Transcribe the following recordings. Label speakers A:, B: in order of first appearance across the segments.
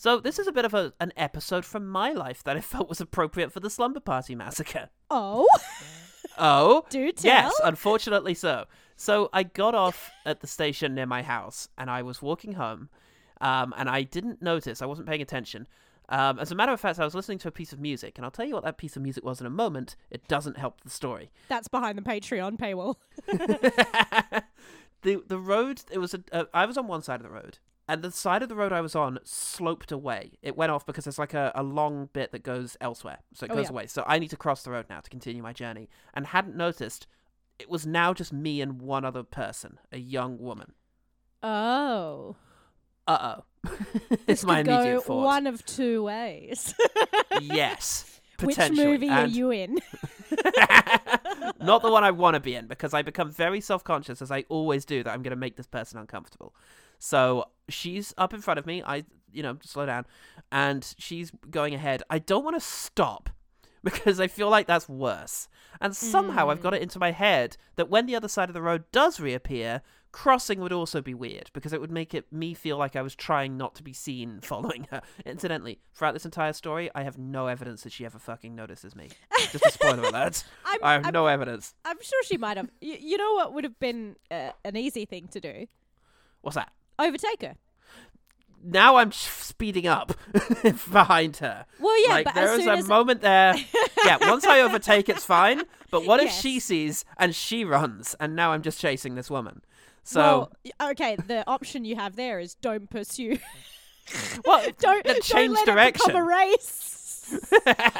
A: So this is a bit of a, an episode from my life that I felt was appropriate for the Slumber Party Massacre.
B: Oh,
A: Oh,
B: do tell.
A: yes, unfortunately so. So I got off at the station near my house, and I was walking home, um, and I didn't notice. I wasn't paying attention. Um, as a matter of fact, I was listening to a piece of music, and I'll tell you what that piece of music was in a moment. It doesn't help the story.
B: That's behind the Patreon paywall.
A: the the road it was a uh, I was on one side of the road and the side of the road I was on sloped away. It went off because there's like a, a long bit that goes elsewhere. So it
B: Oh,
A: goes
B: yeah.
A: away. So I need to cross the road now to continue my journey. And hadn't noticed it was now just me and one other person, a young woman.
B: Oh,
A: Uh oh. it's my immediate
B: go
A: thought.
B: one of two ways.
A: Yes.
B: Which movie are you in?
A: Not the one I want to be in because I become very self conscious, as I always do, that I'm going to make this person uncomfortable. So she's up in front of me. I, you know, slow down. And she's going ahead. I don't want to stop because I feel like that's worse. And somehow I've got it into my head that when the other side of the road does reappear, crossing would also be weird because it would make it me feel like I was trying not to be seen following her. Incidentally, throughout this entire story, I have no evidence that she ever fucking notices me. Just a spoiler alert.
B: I'm,
A: I have
B: I'm,
A: no evidence.
B: I'm sure she might have. You, you know what would have been uh, an easy thing to do?
A: What's that?
B: Overtake her.
A: Now I'm speeding up behind her.
B: Well, yeah,
A: like
B: but
A: there is a moment there. yeah, once I overtake, it's fine. But what if she sees and she runs, and now I'm just chasing this woman? So
B: well, okay, the option you have there is don't pursue.
A: well,
B: don't
A: then
B: don't
A: change
B: let
A: direction.
B: it become a race.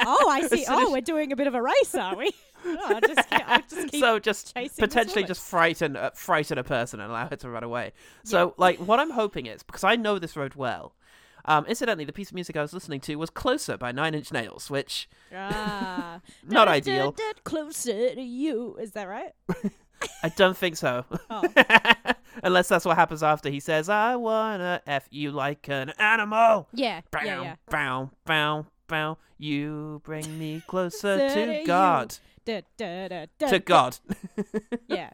B: oh, I see.
A: As soon oh, as-
B: Oh, we're doing a bit of a race, are we? Oh, I'll just, ke- I'll just keep
A: so just potentially just frighten uh, frighten a person and allow her to run away. So like what I'm hoping is because I know this road well. Um, incidentally, the piece of music I was listening to was "Closer" by Nine Inch Nails, which
B: Ah,
A: Not ideal.
B: closer to you. Is that right?
A: I don't think so.
B: Oh.
A: Unless that's what happens after he says, "I wanna f you like an animal."
B: Yeah,
A: Bow,
B: yeah, yeah.
A: bow, bow, bow. You bring me closer
B: Closer
A: to
B: God. you. Da, da, da,
A: To. God.
B: Yeah.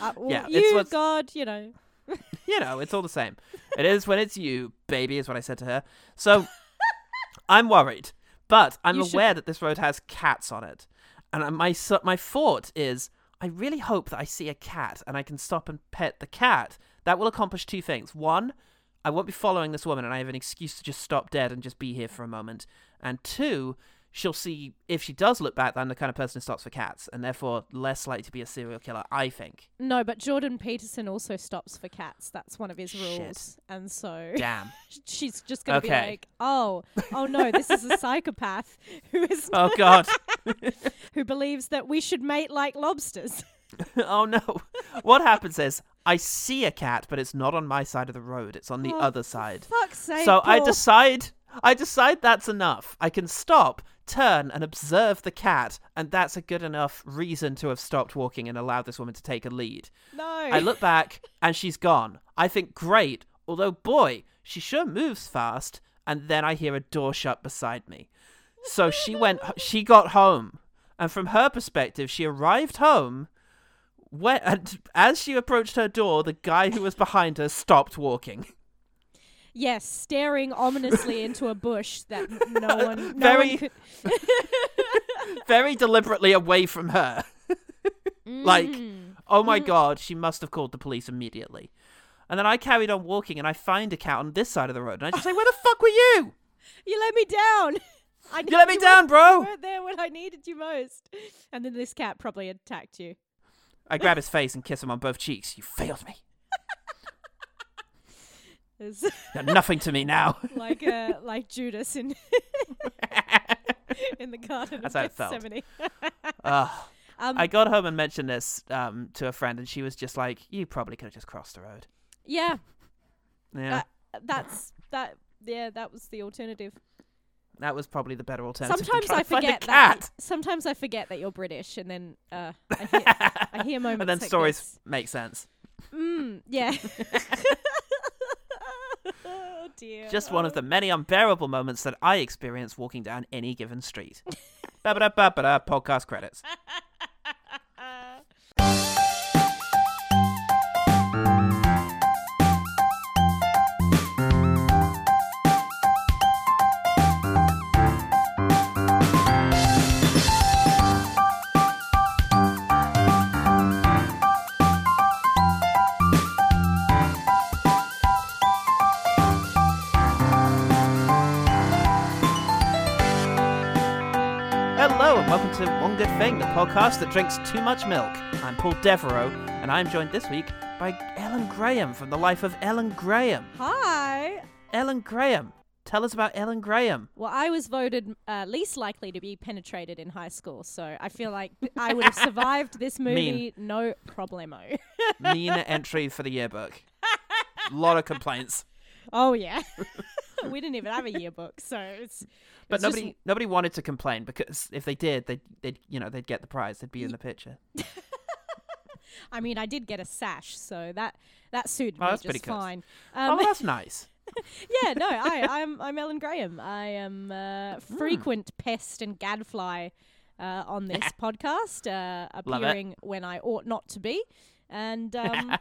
B: Uh, well,
A: Yeah, it's
B: you,
A: what's-
B: God, you know.
A: you know, it's all the same. It is when it's you, baby, is what I said to her. So I'm worried, but I'm
B: You should-
A: aware that this road has cats on it, and my my thought is, I really hope that I see a cat and I can stop and pet the cat. That will accomplish two things. One, I won't be following this woman, and I have an excuse to just stop dead and just be here for a moment. And two, she'll see if she does look back, I'm the kind of person who stops for cats, and therefore less likely to be a serial killer. I think.
B: No, but Jordan Peterson also stops for cats. That's one of his
A: Shit.
B: rules. And so
A: Damn.
B: she's just going to be like, oh, oh no, this is a psychopath who is
A: Oh God.
B: who believes that we should mate like lobsters.
A: oh no. What happens is I see a cat, but it's not on my side of the road. It's on the
B: Oh,
A: other side.
B: Fuck's sake.
A: So I decide I decide that's enough. I can stop, turn and observe the cat, and that's a good enough reason to have stopped walking and allowed this woman to take a lead.
B: No.
A: I look back and she's gone. I think great, although boy, she sure moves fast, and then I hear a door shut beside me. So she went she got home. And from her perspective, she arrived home when, and as she approached her door, the guy who was behind her stopped walking.
B: Yes, staring ominously into a bush that no one, no
A: Very-
B: one could.
A: Very deliberately away from her. Like,
B: Mm.
A: oh my god, she must have called the police immediately. And then I carried on walking and I find a cat on this side of the road. And I just say, Where the fuck were you?
B: you let me down. I
A: You let me
B: you
A: down,
B: You
A: bro!
B: weren't there when I needed you most. And then this cat probably attacked you.
A: I grab his face and kiss him on both cheeks. You failed me. You're nothing to me now.
B: like uh, like Judas in in the Garden
A: That's
B: of
A: how it felt.
B: Gethsemane. Um,
A: I got home and mentioned this um, to a friend, and she was just like, "You probably could have just crossed the road."
B: yeah,
A: Yeah,
B: Uh, that's that. Yeah, that was the alternative.
A: that was probably the better alternative.
B: Sometimes I
A: to find a
B: forget that. Sometimes I forget that you're British, and then uh, I hear, I hear moments.
A: and then
B: like
A: stories
B: this.
A: make sense.
B: Mm, yeah. Oh dear.
A: Just one of the many unbearable moments that I experience walking down any given street. Ba-ba-da-ba-ba-da, podcast credits. welcome to One Good Thing, the podcast that drinks too much milk. I'm Paul Devereaux, and I'm joined this week by Ellen Graham from the life of Ellen Graham.
B: Hi.
A: Ellen Graham, tell us about Ellen Graham.
B: Well, I was voted uh, least likely to be penetrated in high school, so I feel like th- I would have survived this movie no problemo.
A: Mean entry for the yearbook. A lot of complaints,
B: oh yeah, we didn't even have a yearbook, so it's.
A: But
B: it's just-
A: nobody nobody wanted to complain because if they did, they'd, they'd you know they'd get the prize. They'd be in the picture.
B: I mean, I did get a sash, so that that suited
A: Oh,
B: me
A: that's
B: just fine.
A: oh,
B: Um,
A: well, that's nice.
B: yeah, no, I, I'm I'm Ellen Graham. I am uh,
A: Hmm.
B: frequent pest and gadfly uh, on this podcast, uh, appearing when I ought not to be, and um,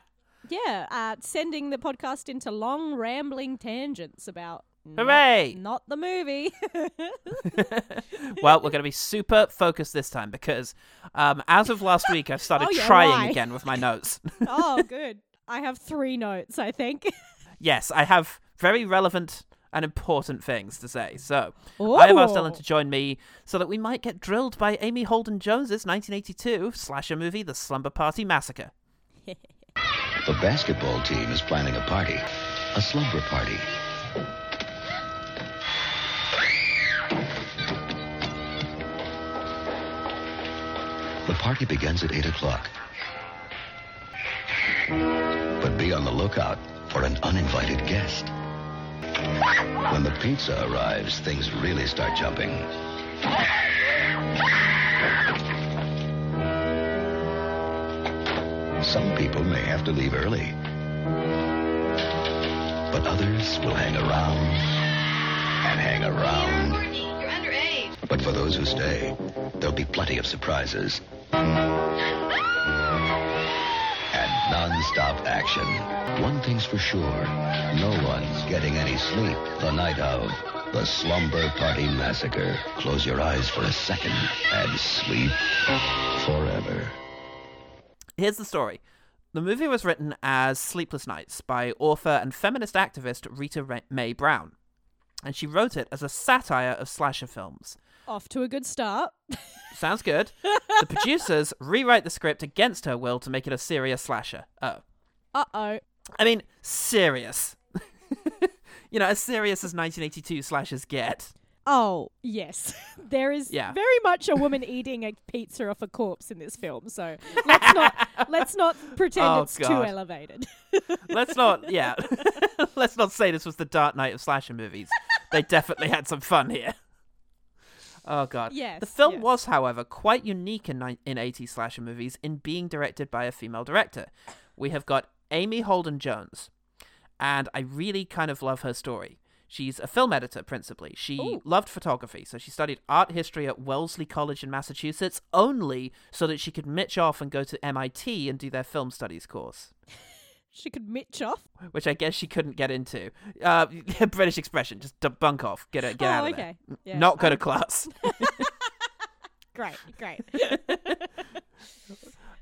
B: yeah, uh, sending the podcast into long rambling tangents about. Not-
A: Hooray!
B: Not, the movie.
A: well, we're going to be super focused this time because um, as of last week, I've started
B: Oh, yeah,
A: trying
B: why?
A: again with my notes.
B: oh, good. I have three notes, I think.
A: yes, I have very relevant and important things to say. So I have asked Ellen to join me so that we might get drilled by Amy Holden Jones's 1982 slasher movie, The Slumber Party Massacre.
C: The basketball team is planning a party, a slumber party. Party begins at 8 o'clock. But be on the lookout for an uninvited guest. When the pizza arrives, things really start jumping. Some people may have to leave early. But others will hang around and hang around. But for those who stay, there'll be plenty of surprises. And non-stop action. One thing's for sure, no one's getting any sleep the night of the Slumber Party Massacre. Close your eyes for a second and sleep forever.
A: Here's the story. The movie was written as Sleepless Nights by author and feminist activist Rita Mae Brown. And she wrote it as a satire of slasher films.
B: Off to a good start.
A: Sounds good. the producers rewrite the script against her will to make it a serious slasher. Oh.
B: Uh oh.
A: I mean, serious. you know, as serious as 1982 slashers get.
B: Oh, yes. There is
A: Yeah.
B: very much a woman eating a pizza off a corpse in this film, so let's not let's not pretend
A: Oh,
B: it's too elevated.
A: Let's not, yeah. Let's not say this was the Dark Knight of slasher movies. They definitely had some fun here. Oh god.
B: Yes,
A: The film
B: yes.
A: was, however, quite unique in ni- in 80s slasher movies in being directed by a female director. We have got Amy Holden Jones, and I really kind of love her story. She's a film editor principally. She
B: Ooh.
A: loved photography, so she studied art history at Wellesley College in Massachusetts only so that she could mitch off and go to MIT and do their film studies course
B: she could mitch off.
A: which I guess she couldn't get into. Uh, British expression, just d- bunk off, get it, get
B: oh,
A: out of
B: okay.
A: there.
B: Yeah,
A: Not go to class.
B: Great, great.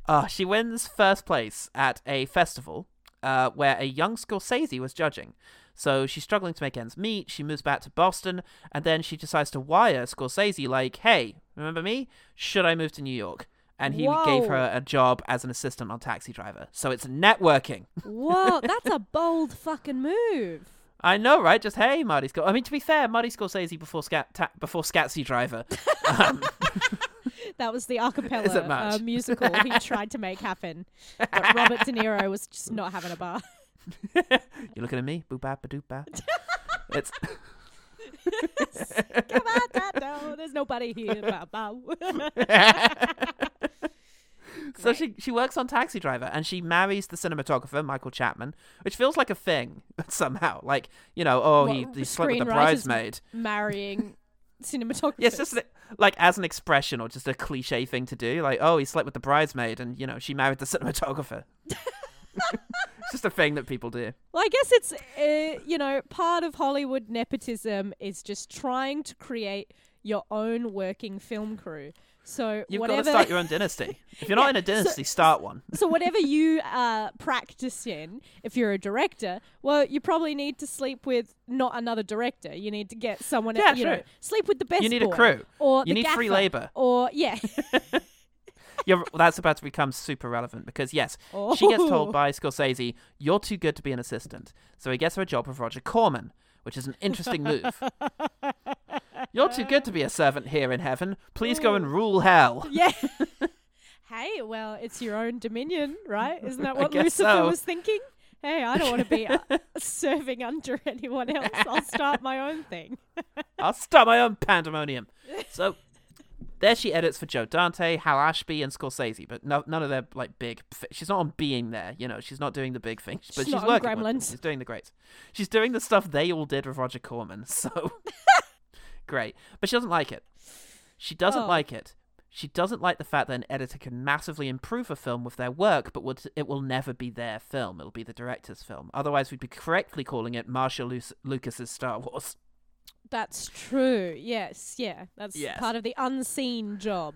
A: Uh, she wins first place at a festival uh, where a young Scorsese was judging. So she's struggling to make ends meet. She moves back to Boston, and then she decides to wire Scorsese, like, "Hey, remember me? Should I move to New York?" And he gave her a job as an assistant on Taxi Driver. So it's networking.
B: Whoa, that's a bold fucking move.
A: I know, right? Just hey, Marty Scor. I mean, to be fair, Marty Scorsese before Scat ta- before Scatsy Driver. Um,
B: That was the a
A: Is it
B: cappella
A: much?
B: uh, musical he tried to make happen. But Robert De Niro was just not having a bar.
A: You're looking at me, boop ba doop bap. It's
B: Come on, Tato. There's nobody here. Bow, bow.
A: so she she works on Taxi Driver and she marries the cinematographer Michael Chapman, which feels like a thing somehow. Like you know, oh he he slept with the bridesmaid.
B: Marrying cinematographers.
A: Yeah, just like as an expression or just a cliche thing to do. Like oh he slept with the bridesmaid and you know she married the cinematographer. It's just a thing that people do.
B: Well, I guess it's uh, you know part of Hollywood nepotism is just trying to create your own working film crew So
A: You've
B: whatever.
A: got to start your own dynasty. If you're not in a
B: so-
A: dynasty, start one.
B: so whatever you uh, practice in, if you're a director, well, you probably need to sleep with not another director. You need to get someone.
A: Yeah,
B: you know, sleep with the best.
A: You need a crew.
B: or
A: You
B: the
A: need free labor.
B: or yeah.
A: You're, that's about to become super relevant because yes, she gets
B: Oh.
A: told by Scorsese, "You're too good to be an assistant." So he gets her a job with Roger Corman, which is an interesting move. You're too good to be a servant here in heaven. Please go and rule hell.
B: Yeah. hey, well, it's your own dominion, right? Isn't that what Lucifer
A: so.
B: was thinking? Hey, I don't want to be uh, serving under anyone else. I'll start my own thing.
A: I'll start my own pandemonium. So there she edits for Joe Dante, Hal Ashby, and Scorsese, but no, none of their like big. She's not on being there, you know. She's not doing the big thing, but
B: She's
A: she's
B: not on
A: working.
B: Gremlins.
A: She's doing the greats. She's doing the stuff they all did with Roger Corman. So great, but she doesn't like it. She doesn't
B: Oh.
A: like it. She doesn't like the fact that an editor can massively improve a film with their work, but would, it will never be their film. It'll be the director's film. Otherwise, we'd be correctly calling it Marcia Lu- Lucas's Star Wars.
B: That's true. Yes, yeah. That's
A: Yes.
B: part of the unseen job.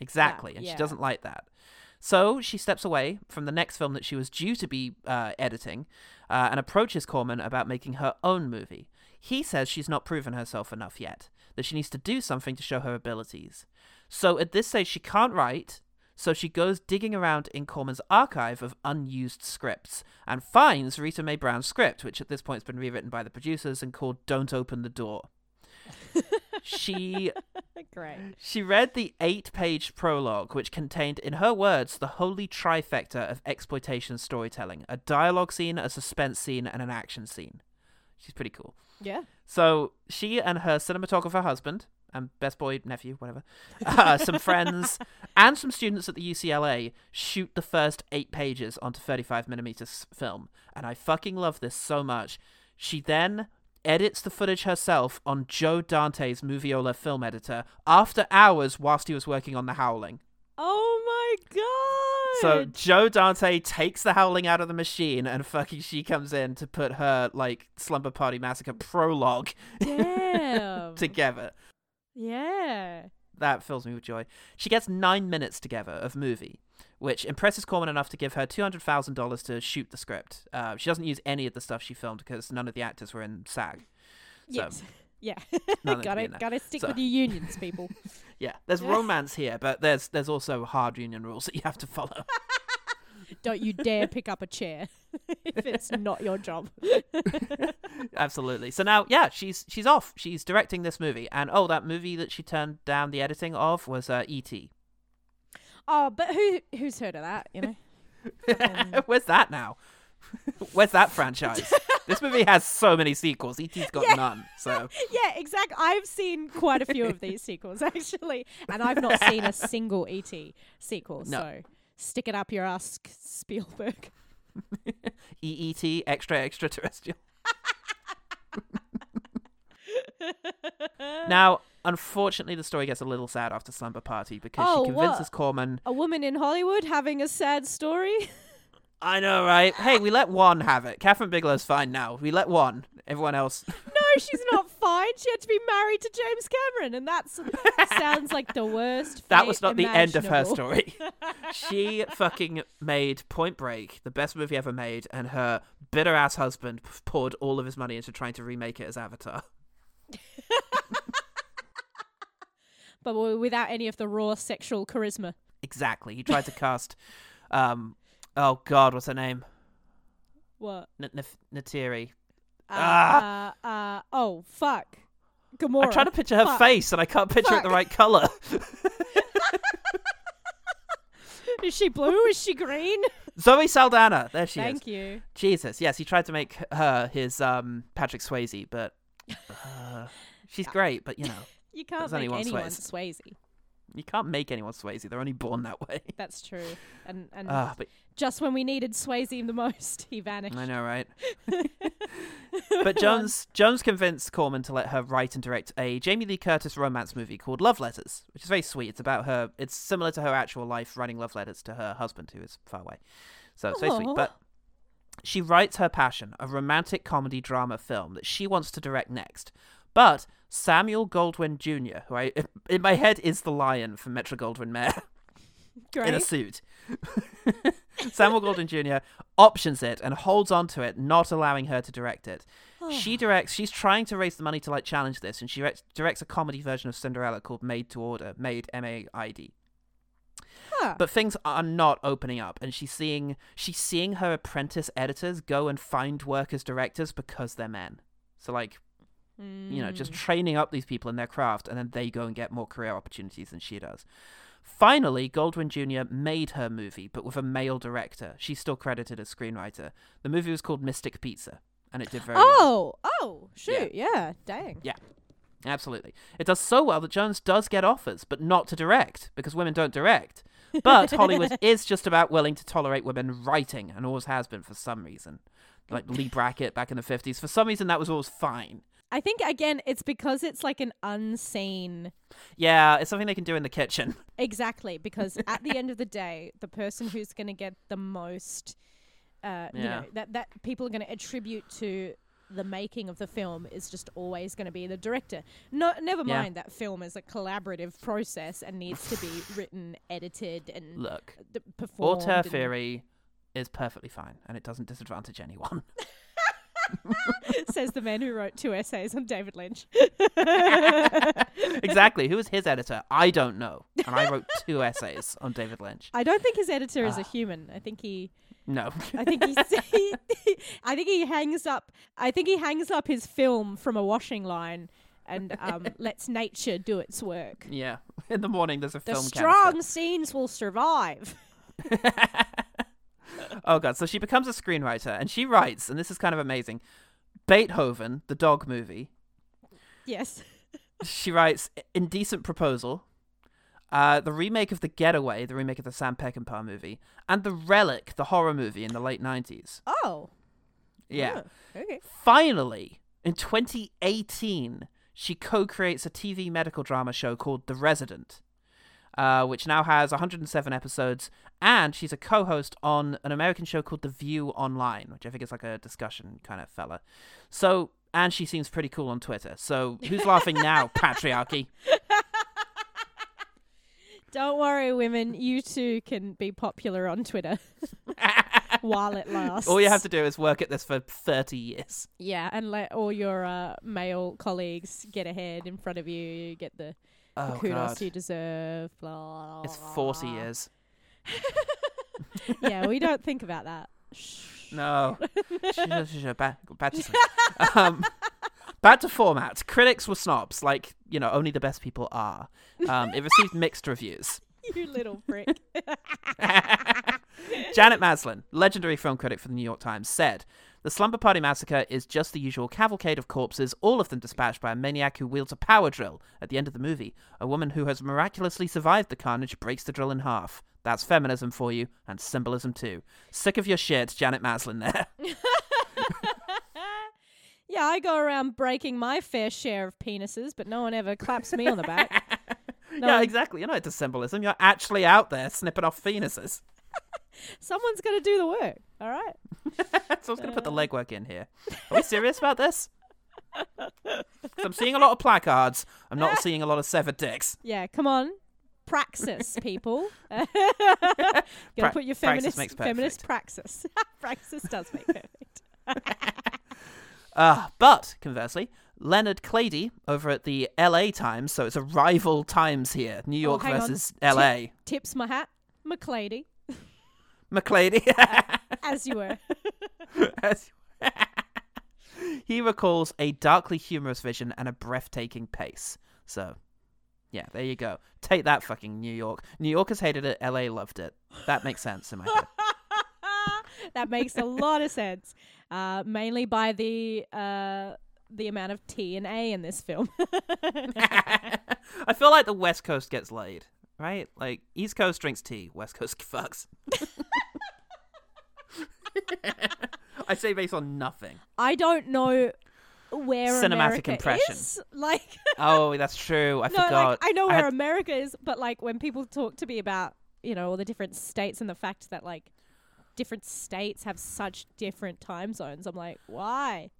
A: Exactly, and
B: yeah.
A: she doesn't like that. So she steps away from the next film that she was due to be uh, editing uh, and approaches Corman about making her own movie. He says she's not proven herself enough yet, that she needs to do something to show her abilities. So at this stage, she can't write, so she goes digging around in Corman's archive of unused scripts and finds Rita Mae Brown's script, which at this point has been rewritten by the producers and called Don't Open the Door. she
B: Great.
A: she read the eight page prologue, which contained, in her words, the holy trifecta of exploitation storytelling a dialogue scene, a suspense scene, and an action scene. She's pretty cool.
B: Yeah.
A: So she and her cinematographer husband, and best boy, nephew, whatever, uh, some friends, and some students at the UCLA shoot the first eight pages onto 35mm s- film. And I fucking love this so much. She then edits the footage herself on Joe Dante's Moviola film editor after hours whilst he was working on The Howling.
B: Oh my god! So.
A: Joe Dante takes the howling out of the machine, and fucking she comes in to put her like Slumber Party Massacre prologue together.
B: Yeah.
A: That fills me with joy. She gets nine minutes together of movie, which impresses Corman enough to give her two hundred thousand dollars to shoot the script. Uh, she doesn't use any of the stuff she filmed because none of the actors were in SAG. So,
B: Yes. Yeah.
A: none of them
B: gotta
A: be in there.
B: gotta stick
A: So-
B: with your unions, people.
A: Yeah, there's romance here, but there's there's also hard union rules that you have to follow.
B: Don't you dare pick up a chair if it's not your job.
A: Absolutely. So now, yeah, she's she's off. She's directing this movie, and oh, that movie that she turned down the editing of was uh, E.T.
B: Oh, but who who's heard of that? You know. Um,
A: Where's that now? Where's that franchise? this movie has so many sequels. E.T.'s got
B: Yeah.
A: none. So
B: yeah, exactly. I've seen quite a few of these sequels actually, and I've not seen a single ET sequel.
A: No.
B: So stick it up your ass, Spielberg.
A: EET, extra extraterrestrial. now, unfortunately, the story gets a little sad after Slumber Party because
B: Oh,
A: she
B: what?
A: convinces Corman.
B: A woman in Hollywood having a sad story.
A: I know, right? Hey, we let one have it. Kathryn Bigelow's fine now. We let one. Everyone else.
B: no, she's not fine. She had to be married to James Cameron, and that sounds like the worst.
A: That was not the end of her story. she fucking made Point Break, the best movie ever made, and her bitter ass husband poured all of his money into trying to remake it as Avatar.
B: but without any of the raw sexual charisma.
A: Exactly. He tried to cast, um, oh god, what's her name?
B: What?
A: N- Nef- Neytiri.
B: Uh,
A: Ah.
B: uh, uh, oh fuck. Gamora.
A: I'm trying to picture her
B: Fuck.
A: face, and I can't picture it the right color.
B: Is she blue? Is she green?
A: Zoe Saldana. There she
B: Thank
A: is.
B: Thank you.
A: Jesus. Yes, he tried to make her his um Patrick Swayze, but uh, she's great. But you know,
B: You can't make
A: only one
B: anyone
A: Swayze.
B: Swayze.
A: You can't make anyone Swayze. They're only born that way.
B: That's true. And and
A: Ah, but
B: just when we needed Swayze the most, he vanished.
A: I know, right? But Jones Jones convinced Corman to let her write and direct a Jamie Lee Curtis romance movie called Love Letters, which is very sweet. It's about her. It's similar to her actual life, writing love letters to her husband who is far away. So it's very sweet. But she writes her passion, a romantic comedy drama film that she wants to direct next. But Samuel Goldwyn Jr., who I in my head is the lion from Metro Goldwyn Mayer
B: Great.
A: in a suit. Samuel Goldwyn Jr. options it and holds on to it, not allowing her to direct it. she directs. She's trying to raise the money to like challenge this, and she directs, directs a comedy version of Cinderella called Maid to Order, Maid M A I D.
B: Huh.
A: But things are not opening up, and she's seeing she's seeing her apprentice editors go and find work as directors because they're men. So like, you know, just mm. training up these people in their craft, and then they go and get more career opportunities than she does. Finally, Goldwyn Jr. made her movie, but with a male director. She's still credited as screenwriter. The movie was called Mystic Pizza, and it did very well.
B: Oh, oh, shoot, yeah, dang.
A: Yeah. Absolutely. It does so well that Jones does get offers, but not to direct, because women don't direct. But Hollywood is just about willing to tolerate women writing, and always has been for some reason. Like Leigh Brackett back in the 50s. For some reason, that was always fine.
B: I think again, it's because it's like an unseen.
A: Yeah, it's something they can do in the kitchen.
B: Exactly, because at the end of the day, the person who's going to get the most, uh, you know, that that people are going to attribute to the making of the film is just always going to be the director. No, never
A: Yeah.
B: mind that film is a collaborative process and needs to be written, edited, and
A: Look,
B: d- performed.
A: auteur theory is perfectly fine, and it doesn't disadvantage anyone.
B: says the man who wrote two essays on David Lynch.
A: exactly. Who was his editor? I don't know. And I wrote two essays on David Lynch.
B: I don't think his editor is a
A: Ah.
B: human. I think he
A: No.
B: I think he, he I think he hangs up I think he hangs up his film from a washing line and um, lets nature do its work.
A: yeah. In the morning, there's a
B: The
A: film
B: strong
A: canister.
B: scenes will survive.
A: Oh god, so she becomes a screenwriter and she writes, and this is kind of amazing. Beethoven, the dog movie.
B: Yes.
A: She writes Indecent Proposal, uh, the remake of The Getaway, the remake of the Sam Peckinpah movie, and The Relic, the horror movie in the late nineties.
B: Oh.
A: Yeah.
B: Oh, okay.
A: Finally, in 2018, she co-creates a TV medical drama show called The Resident, uh, which now has 107 episodes, and she's a co-host on an American show called The View Online, which I think is like a discussion kind of fella. So, and she seems pretty cool on Twitter. So, who's laughing now, patriarchy?
B: Don't worry, women. You too can be popular on Twitter while it lasts.
A: All you have to do is work at this for 30 years.
B: Yeah, and let all your uh, male colleagues get ahead in front of you. You get the, the
A: Oh,
B: kudos
A: God.
B: you deserve. Blah,
A: It's 40 years.
B: yeah, we don't think about that.
A: No. Back, back to um, back to format. Critics were snobs, like you know, only the best people are. Um, it received mixed reviews.
B: you little prick.
A: Janet Maslin, legendary film critic for the New York Times, said. The Slumber Party Massacre is just the usual cavalcade of corpses, all of them dispatched by a maniac who wields a power drill. At the end of the movie, a woman who has miraculously survived the carnage breaks the drill in half. That's feminism for you, and symbolism too. Sick of your shit, Janet Maslin there.
B: yeah, I go around breaking my fair share of penises, but no one ever claps me on the back. No
A: yeah,
B: one-
A: exactly. You're not into symbolism. You're actually out there snipping off penises.
B: Someone's going to do the work. All right.
A: so I was going to put the legwork in here. Are we serious about this? I'm seeing a lot of placards. I'm not seeing a lot of severed dicks.
B: Yeah, come on. Praxis, people. Gonna
A: Pra-
B: put your feminist
A: makes
B: feminist praxis. praxis does make perfect.
A: Uh, but conversely, Leonard Klady over at the LA Times, so it's a rival Times here, New York
B: Oh, hang on.
A: versus LA.
B: Tips my hat, McClady,
A: McClady.
B: as you were.
A: As- you were. he recalls a darkly humorous vision and a breathtaking pace. So, yeah, there you go. Take that, fucking New York. New Yorkers hated it. LA loved it. That makes sense in my head.
B: that makes a lot of sense. Uh, mainly by the uh, the amount of T and A in this film.
A: I feel like the West Coast gets laid, right? Like East Coast drinks tea, West Coast fucks. I say based on nothing.
B: I don't know where
A: Cinematic
B: America
A: impression.
B: is. Like,
A: Oh, that's true. I
B: no,
A: forgot.
B: like I know
A: I
B: where
A: had-
B: America is, but like when people talk to me about you know all the different states and the fact that like different states have such different time zones, I'm like, why?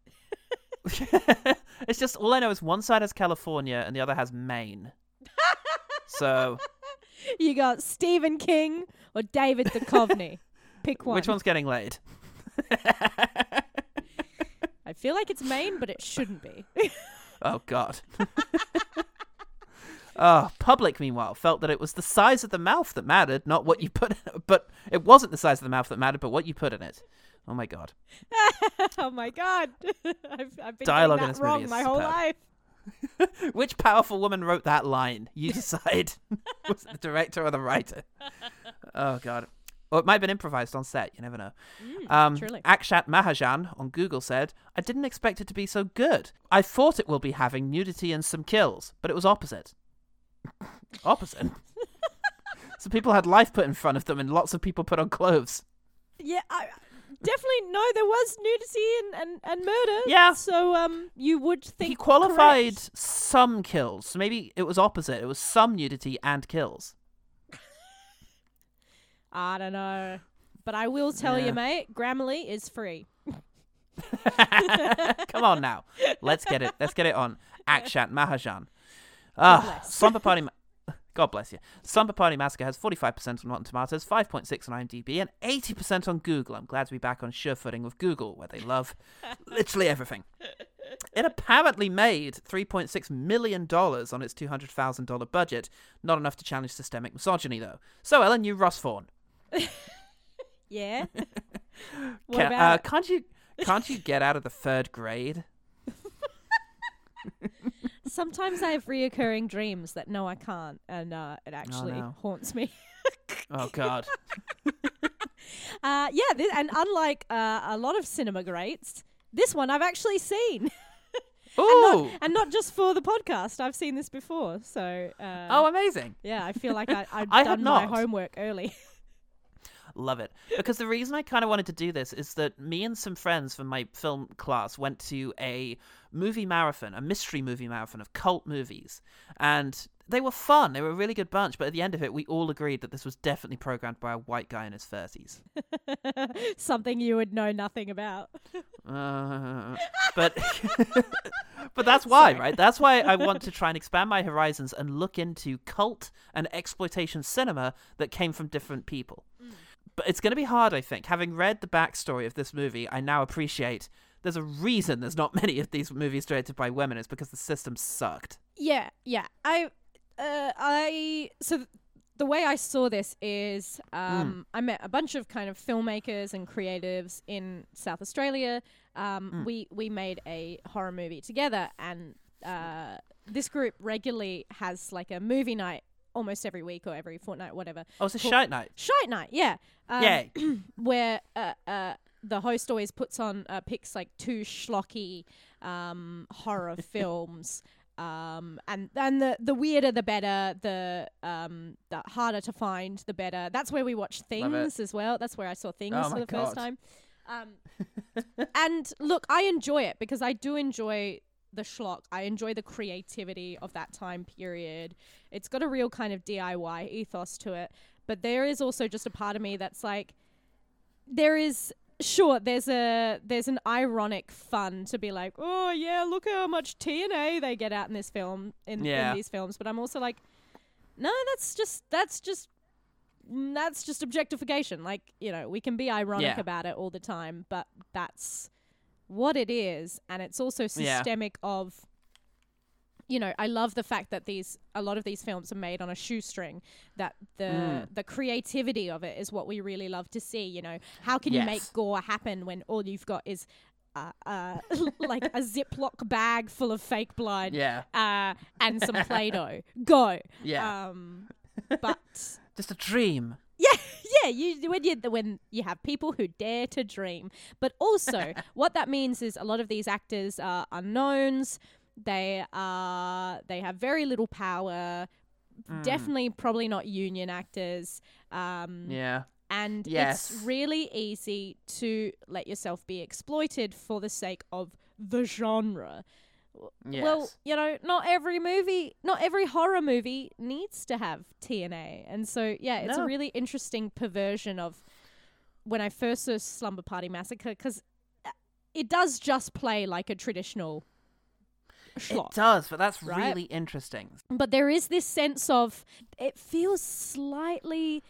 A: it's just all I know is one side has California and the other has Maine. so
B: You got Stephen King or David Duchovny. Pick one.
A: which one's getting laid?
B: I feel like it's Maine, but it shouldn't be.
A: Oh God. Oh, public meanwhile felt that it was the size of the mouth that mattered, not what you put. But it wasn't the size of the mouth that mattered, but what you put in it. Oh my God.
B: oh my god. I've, I've been
A: Dialogue in this
B: that wrong
A: movie is
B: my whole life.
A: Which powerful woman wrote that line? You decide. was it the director or the writer? Oh God. Or it might have been improvised on set. You never know. um,
B: truly.
A: Akshat Mahajan on Google said, "I didn't expect it to be so good. I thought it will be having nudity and some kills, but it was opposite. opposite. so people had life put in front of them, and lots of people put on clothes.
B: Yeah, I definitely no. There was nudity and, and, and murder.
A: Yeah.
B: So um, you would think
A: he qualified
B: correct.
A: some kills. So maybe it was opposite. It was some nudity and kills."
B: I don't know, but I will tell
A: Yeah.
B: you, mate. Grammarly is free.
A: Come on now. Let's get it. Let's get it on. Akshat Mahajan. Ah,
B: bless.
A: Slumber Party. Ma- God bless you. Slumber Party Massacre has 45% on Rotten Tomatoes, 5.6 on IMDb, and 80% on Google. I'm glad to be back on sure footing with Google, where they love literally everything. It apparently made $3.6 million on its $200,000 budget. Not enough to challenge systemic misogyny, though. So, Ellen, you Ross Fawn.
B: Yeah. what
A: Ca-
B: about
A: uh, can't you can't you get out of the third grade?
B: Sometimes I have reoccurring dreams that no, I can't, and uh, it actually
A: no.
B: haunts me.
A: Oh God.
B: Uh, yeah, th- and unlike uh, a lot of cinema greats, this one I've actually seen, and, not, and not just for the podcast. I've seen this before, so uh,
A: oh, amazing.
B: yeah, I feel like I, I've
A: I
B: done my homework early.
A: Love it. Because the reason I kind of wanted to do this is that me and some friends from my film class went to a movie marathon, a mystery movie marathon of cult movies. And they were fun. They were a really good bunch. But at the end of it, we all agreed that this was definitely programmed by a white guy in his 30s.
B: Something you would know nothing about.
A: Uh, but but that's why, right? That's why I want to try and expand my horizons and look into cult and exploitation cinema that came from different people. But it's going to be hard, I think. Having read the backstory of this movie, I now appreciate there's a reason there's not many of these movies directed by women. It's because the system sucked.
B: Yeah, yeah. I, uh, I. So the way I saw this is, um, I met a bunch of kind of filmmakers and creatives in South Australia. Um, We we made a horror movie together, and uh, this group regularly has like a movie night almost every week or every fortnight, whatever.
A: Oh, it's a shite night.
B: Shite night, yeah. Um,
A: Yay.
B: where uh, uh, the host always puts on uh, picks like two schlocky um, horror films. Um, and and the the weirder the better, the um the harder to find the better. That's where we watch things as well. That's where I saw things
A: Oh
B: for the first time. Um, and look, I enjoy it because I do enjoy the schlock. I enjoy the creativity of that time period. It's got a real kind of DIY ethos to it. But there is also just a part of me that's like, there is sure there's a there's an ironic fun to be like, oh yeah, look how much TNA they get out in this film in,
A: Yeah.
B: in these films. But I'm also like, no, that's just that's just that's just objectification. Like you know, we can be ironic
A: Yeah.
B: about it all the time, but that's what it is, and it's also
A: Yeah.
B: systemic of. You know, I love the fact that these a lot of these films are made on a shoestring. That the
A: Mm.
B: the creativity of it is what we really love to see. You know, how can you make gore happen when all you've got is uh, uh, like a Ziploc bag full of fake blood
A: Yeah.
B: uh, and some Play-Doh. Go.
A: Yeah.
B: Um, but
A: Just a dream.
B: Yeah, yeah. You when you when you have people who dare to dream, but also what that means is a lot of these actors are unknowns. They are they have very little power. Definitely, probably not union actors. Um,
A: Yeah.
B: and
A: Yes.
B: it's really easy to let yourself be exploited for the sake of the genre.
A: Yes.
B: Well, you know, not every movie, not every horror movie needs to have TNA. And so, yeah, it's a really interesting perversion of when I first saw Slumber Party Massacre because uh, it does just play like a traditional
A: It does, but that's
B: Right?
A: really interesting.
B: but there is this sense of it feels slightly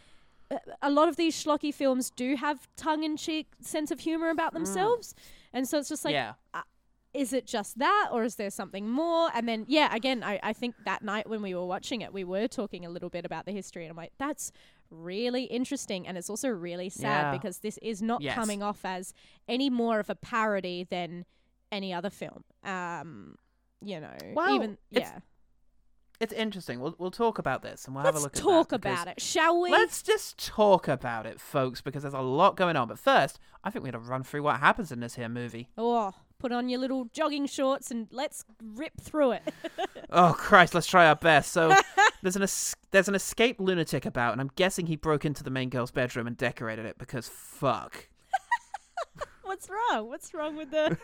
B: a- a lot of these schlocky films do have tongue-in-cheek sense of humor about mm. themselves and so it's just like
A: yeah.
B: Is it just that or is there something more and then yeah again I, I think that night when we were watching it we were talking a little bit about the history and i'm like that's really interesting and it's also really sad
A: Yeah.
B: because this is not
A: Yes.
B: coming off as any more of a parody than any other film um you know
A: Well,
B: even yeah
A: It's interesting. We'll we'll talk about this and we'll
B: let's
A: have a look
B: talk
A: at that because-
B: about it shall we
A: Let's just talk about it, folks, because there's a lot going on. But first, I think we got to run through what happens in this here movie.
B: oh put on your little jogging shorts and let's rip through it
A: Oh Christ, let's try our best. So there's an es- there's an escaped lunatic about, and I'm guessing he broke into the main girl's bedroom and decorated it because fuck.
B: What's wrong? What's wrong with the?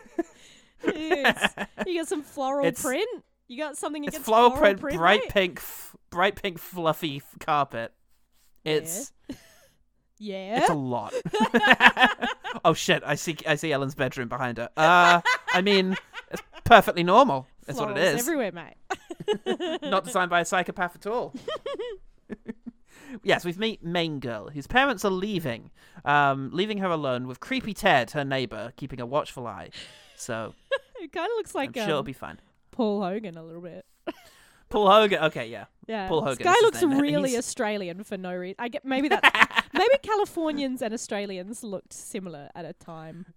B: You got some floral
A: It's-
B: print. You got something
A: It's
B: against
A: floral
B: floral
A: print, bright
B: mate?
A: pink, f- bright pink, fluffy f- carpet. It's
B: Yeah.
A: It's a lot. oh shit! I see I see Ellen's bedroom behind her. Uh, I mean, it's perfectly normal. That's what it is.
B: Everywhere, mate.
A: Not designed by a psychopath at all. yes, we've meet main girl, whose parents are leaving, um, leaving her alone with creepy Ted, her neighbor, keeping a watchful eye. So
B: it kind of looks like
A: I'm sure it'll
B: um,
A: be fine.
B: Paul Hogan a little bit.
A: Paul Hogan. Okay, yeah.
B: Yeah,
A: Paul
B: this
A: Hogan
B: guy looks
A: name
B: really Australian for no reason. I get maybe that maybe Californians and Australians looked similar at a time.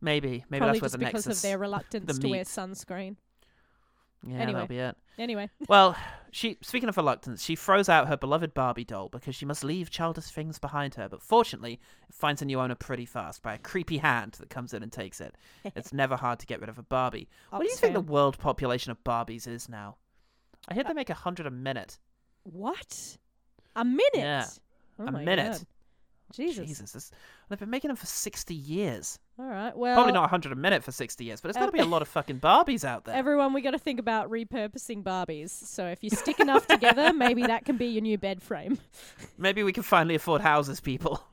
A: Maybe, maybe
B: Probably
A: that's
B: just
A: where the
B: because
A: nexus.
B: of their reluctance
A: the
B: to wear sunscreen.
A: yeah,
B: Anyway.
A: that'll be it.
B: Anyway,
A: Well, she speaking of reluctance, she throws out her beloved Barbie doll because she must leave childish things behind her. But fortunately, it finds a new owner pretty fast by a creepy hand that comes in and takes it. It's never hard to get rid of a Barbie. What do you think the world population of Barbies is now? I hear they make a hundred a minute.
B: what? A minute?
A: Yeah,
B: Oh
A: a minute.
B: God. Jesus.
A: Jesus, this, they've been making them for sixty years.
B: All right. Well,
A: Probably not a hundred a minute for sixty years, but it's got to be a lot of fucking Barbies out there.
B: Everyone, we got to think about repurposing Barbies. So if you stick enough together, maybe that can be your new bed frame.
A: Maybe we can finally afford houses, people.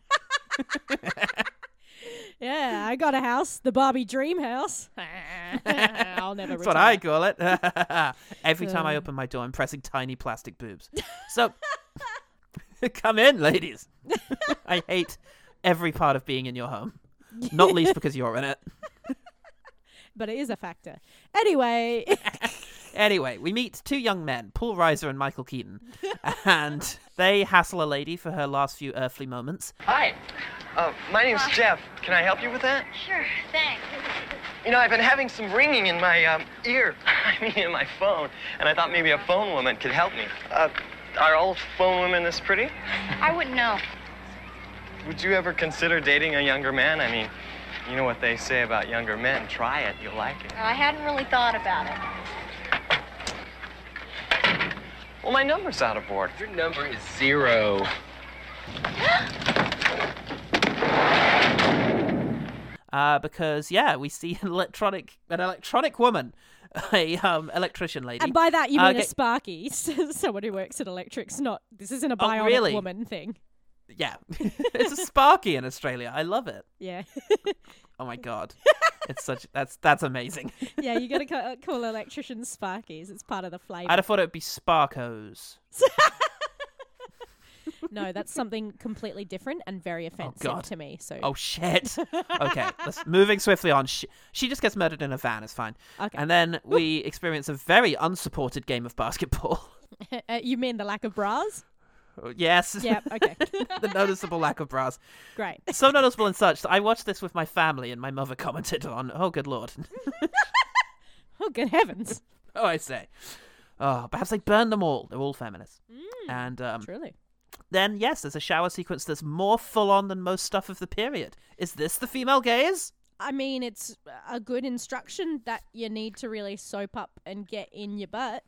B: Yeah, I got a house, the Barbie dream house. I'll never.
A: That's what I call it. Every time I
B: Um.
A: open my door, I'm pressing tiny plastic boobs. So, come in, ladies. I hate every part of being in your home, not least because you're in it.
B: But it is a factor. Anyway,
A: Anyway, we meet two young men, Paul Reiser and Michael Keaton, and they hassle a lady for her last few earthly moments.
D: Hi. Uh, my name's Jeff. Can I help you with that?
E: Sure, thanks.
D: You know, I've been having some ringing in my um, ear. I mean, in my phone. And I thought maybe a phone woman could help me. Uh, are all phone women this pretty?
E: I wouldn't know.
D: Would you ever consider dating a younger man? I mean, you know what they say about younger men. Try it, you'll like it.
E: I hadn't really thought about it.
D: Well, my number's out of board.
F: Your number is zero.
A: Uh, because yeah, we see an electronic an electronic woman, a um electrician lady.
B: and by that you
A: Uh,
B: mean a Sparky, someone who works at electrics. Not this isn't a
A: Oh, really?
B: woman thing.
A: Yeah, it's a Sparky in Australia. I love it.
B: Yeah,
A: Oh my god, it's such that's that's amazing.
B: yeah. You got to call, call electricians Sparkies. It's part of the flavour.
A: I'd have thought it would be Sparkos.
B: no, that's something completely different and very offensive
A: God.
B: to me. So
A: Oh shit. Okay, let's moving swiftly on. She, she just gets murdered in a van. It's fine.
B: Okay.
A: And then we experience a very unsupported game of basketball.
B: uh, you mean the lack of bras?
A: Yes.
B: Yep. Okay.
A: the noticeable lack of bras.
B: Great.
A: So noticeable and such. that I watched this with my family, and my mother commented on, "Oh, good lord."
B: Oh, good heavens!
A: oh, I say. Oh, perhaps they burned them all. They're all feminists. And um,
B: Truly.
A: then, yes, there's a shower sequence that's more full on than most stuff of the period. Is this the female gaze?
B: I mean, it's a good instruction that you need to really soap up and get in your butt.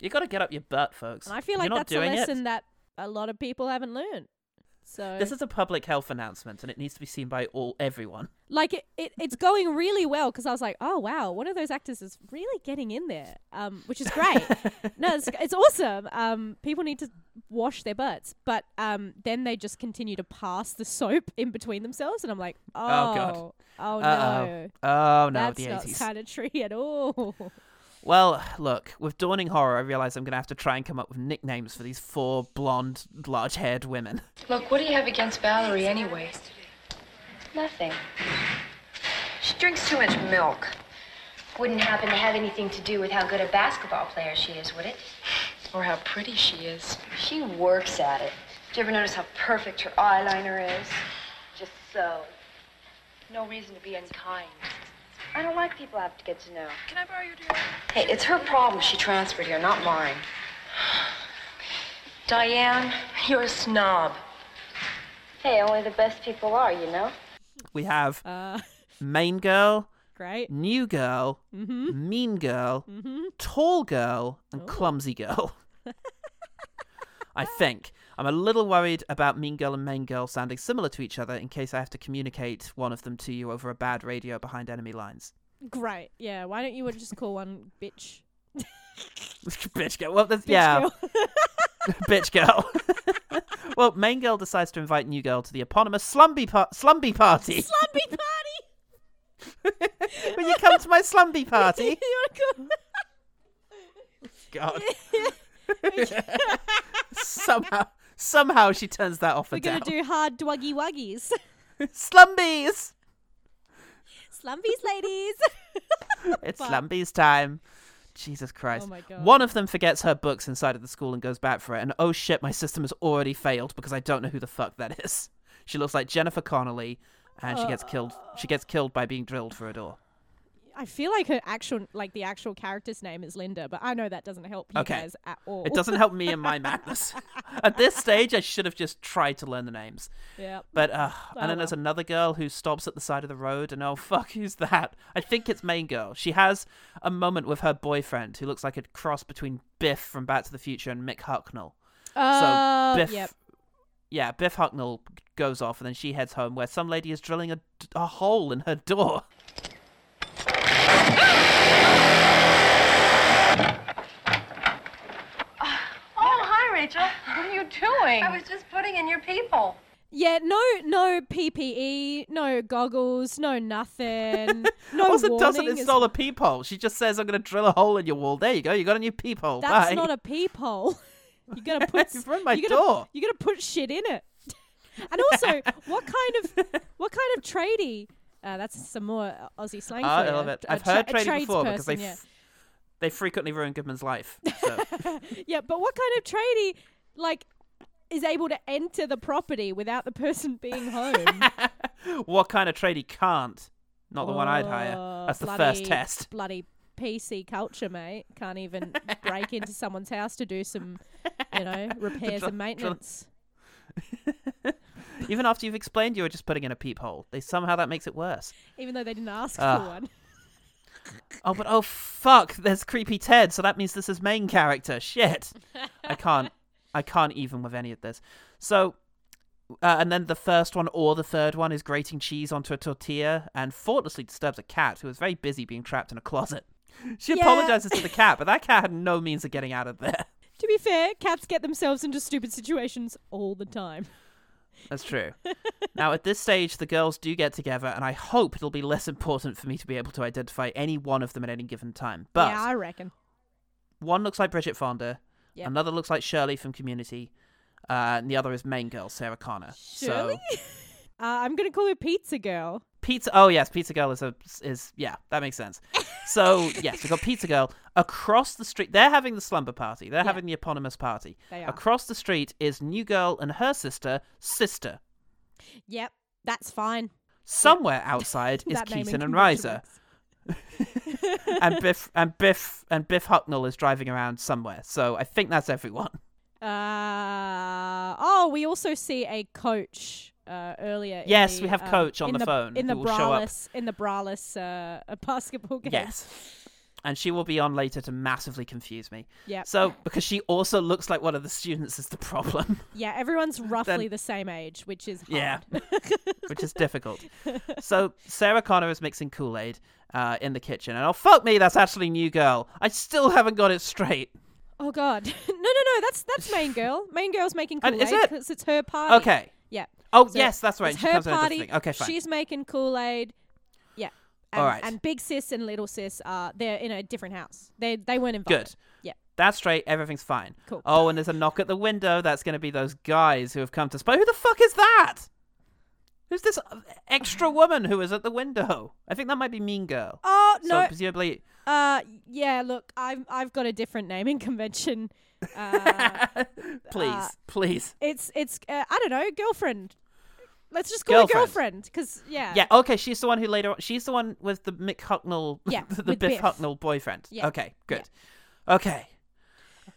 A: You got to get up your butt, folks.
B: And I feel like that's a lesson
A: it,
B: that a lot of people haven't learned. So
A: This is a public health announcement, and it needs to be seen by all everyone.
B: like it, it it's going really well because I was like, oh wow, one of those actors is really getting in there, um, which is great. no, it's, it's awesome. Um, people need to wash their butts, but um, then they just continue to pass the soap in between themselves, and I'm like, oh,
A: Oh, God.
B: oh
A: Uh-oh.
B: no,
A: Oh no,
B: that's not
A: 80s.
B: sanitary at all.
A: Well, look, with dawning horror, I realize I'm going to have to try and come up with nicknames for these four blonde, large haired women.
F: Look, what do you have against Valerie anyway?
E: Nothing.
F: She drinks too much milk.
E: Wouldn't happen to have anything to do with how good a basketball player she is, would it?
F: Or how pretty she is.
E: She works at it. Did you ever notice how perfect her eyeliner is? Just so. No reason to be unkind. I don't like people I have to get to know.
F: Can I borrow your deodorant?
E: Hey, it's her problem she transferred here, not mine.
F: Diane, you're a snob.
E: Hey, only the best people are, you know?
A: We have
B: uh,
A: main girl,
B: great.
A: new girl,
B: Mm-hmm.
A: mean girl,
B: Mm-hmm.
A: tall girl, and clumsy girl. I think. I'm a little worried about mean girl and main girl sounding similar to each other in case I have to communicate one of them to you over a bad radio behind enemy lines.
B: Great. Yeah. Why don't you just call one bitch?
A: bitch girl. Well, that's,
B: bitch
A: yeah,
B: girl?
A: bitch girl. well, main girl decides to invite new girl to the eponymous slumby, par- slumby party.
B: Slumpy party.
A: Will you come to my slumby party? God. somehow, somehow she turns that off
B: We're gonna do hard dwuggy wuggies.
A: Slumbies.
B: Slumbies, ladies.
A: It's
B: Fuck.
A: Slumbies time. Jesus Christ.
B: Oh.
A: One of them forgets her books inside of the school and goes back for it. And oh shit, my system has already failed because I don't know who the fuck that is. She looks like Jennifer Connelly and she gets killed. She gets killed by being drilled through a door.
B: I feel like her actual, like the actual character's name is Linda, but I know that doesn't help you
A: Okay.
B: guys at all.
A: It doesn't help me in my madness. At this stage, I should have just tried to learn the names.
B: Yeah.
A: But uh, and
B: Oh,
A: then there's another girl who stops at the side of the road, and oh fuck, who's that? I think it's main girl. She has a moment with her boyfriend, who looks like a cross between Biff from Back to the Future and Mick Hucknall.
B: Uh,
A: so Biff,
B: Yep.
A: yeah, Biff Hucknall goes off, and then she heads home, where some lady is drilling a, a hole in her door.
E: Doing?
F: I was just putting in your people.
B: Yeah. No. No PPE. No goggles. No nothing. No
A: also
B: warning.
A: doesn't
B: is-
A: install a peephole. She just says, "I'm going to drill a hole in your wall." There you go. You got a new peephole.
B: That's
A: Bye.
B: not a peephole. You gotta put.
A: You've ruined my
B: you gotta,
A: door.
B: You gotta put shit in it. And also, what kind of what kind of tradie? Uh, that's some more Aussie slang.
A: Ah,
B: for
A: I love it.
B: A
A: I've
B: tra-
A: heard
B: a
A: trading before because they
B: tradesperson, yeah.
A: they frequently ruin Goodman's life. So.
B: yeah, but what kind of tradie like is able to enter the property without the person being home?
A: what kind of trade he can't? Not the one I'd hire.
B: Oh,
A: That's the first test.
B: Bloody PC culture, mate. Can't even break into someone's house to do some, you know, repairs and maintenance.
A: Even after you've explained you were just putting in a peephole, they somehow that makes it worse.
B: Even though they didn't ask
A: Ah.
B: for one.
A: Oh, but oh fuck! There's creepy Ted, so that means this is main character. Shit, I can't, I can't even with any of this. So, uh, and then the first one or the third one is grating cheese onto a tortilla and thoughtlessly disturbs a cat who is very busy being trapped in a closet. She
B: Yeah.
A: apologizes to the cat, but that cat had no means of getting out of there.
B: To be fair, cats get themselves into stupid situations all the time.
A: That's true. now, at this stage, the girls do get together, and I hope it'll be less important for me to be able to identify any one of them at any given time. But
B: yeah, I reckon.
A: one looks like Bridget Fonda,
B: Yep.
A: another looks like Shirley from Community, uh, and the other is main girl Sarah Connor.
B: Shirley?
A: So
B: Uh, I'm gonna call her Pizza Girl.
A: Pizza. Oh yes, Pizza Girl is a is yeah that makes sense. So yes, we've got Pizza Girl across the street. They're having the slumber party. They're
B: Yeah.
A: having the eponymous party.
B: They are.
A: Across the street is New Girl and her sister, Sister.
B: Yep, that's fine.
A: Somewhere outside is Keaton and Riser.
B: works.
A: And Biff and Biff and Biff Hucknall is driving around somewhere. So I think that's everyone.
B: Uh, oh, we also see a coach uh, earlier.
A: Yes,
B: the,
A: we have
B: um,
A: Coach on
B: in
A: the phone
B: in the
A: who show up.
B: braless in the braless uh, uh, basketball game.
A: Yes. And she will be on later to massively confuse me.
B: Yeah.
A: So because she also looks like one of the students is the problem.
B: Yeah, everyone's roughly the same age, which is hard.
A: Yeah. which is difficult. So Sarah Connor is mixing Kool Aid uh, in the kitchen, and oh fuck me, that's actually New Girl. I still haven't got it straight.
B: Oh god. no, no, no. That's that's main girl. Main girl's making Kool
A: is
B: Aid
A: it?
B: because it's her party.
A: Okay.
B: Yeah.
A: Oh
B: So
A: yes, that's right.
B: It's
A: She
B: her
A: comes in a different
B: party.
A: thing. Okay, fine.
B: She's making Kool Aid. And,
A: All right.
B: And big sis and little sis are they're in a different house. They they weren't invited.
A: Good.
B: Yeah.
A: That's straight. Everything's fine.
B: Cool.
A: Oh, and there's a knock at the window. That's going to be those guys who have come to spy. Who the fuck is that? Who's this extra woman who is at the window? I think that might be Mean Girl.
B: Oh
A: So
B: no.
A: presumably,
B: Uh yeah. Look, I've I've got a different naming convention. Uh,
A: please,
B: uh,
A: please.
B: it's it's uh, I don't know girlfriend. Let's just call her
A: Girlfriend.
B: girlfriend because yeah.
A: Yeah. Okay. She's the one who later. on She's the one with the Mick Hucknall.
B: Yeah,
A: the Biff,
B: Biff.
A: Hucknall boyfriend.
B: Yeah,
A: Okay. Good. Okay.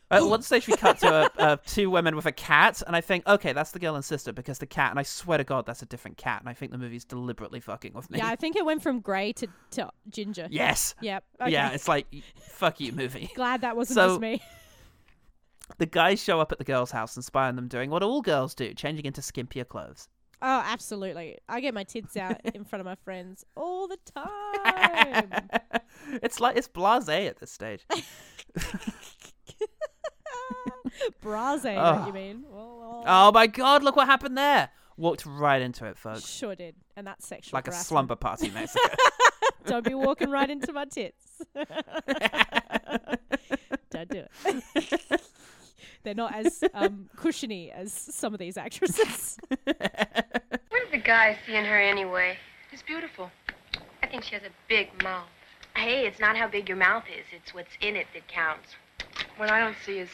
A: At one stage, we cut to a, uh, two women with a cat, and I think, okay, that's the girl and sister because the cat, and I swear to God, that's a different cat, and I think the movie's deliberately fucking with me.
B: Yeah, I think it went from grey to, to ginger.
A: Yes.
B: Yep. Okay.
A: Yeah, it's like, fuck you, movie.
B: Glad that wasn't
A: So-
B: just me.
A: The guys show up at the girls' house and spy on them doing what all girls do, changing into skimpier clothes.
B: Oh, absolutely. I get my tits out in front of my friends all the time.
A: it's like, it's blase at this stage.
B: Brase,
A: Oh.
B: don't you mean? Well,
A: Oh my God, look what happened there. Walked right into it, folks.
B: Sure did. And that's sexual
A: Like a slumber party, Mexico.
B: Don't be walking right into my tits. don't do it. They're not as um, cushiony as some of these actresses.
F: What did the guy see in her anyway? She's beautiful. I think she has a big mouth.
E: Hey, it's not how big your mouth is, it's what's in it that counts.
F: What I don't see is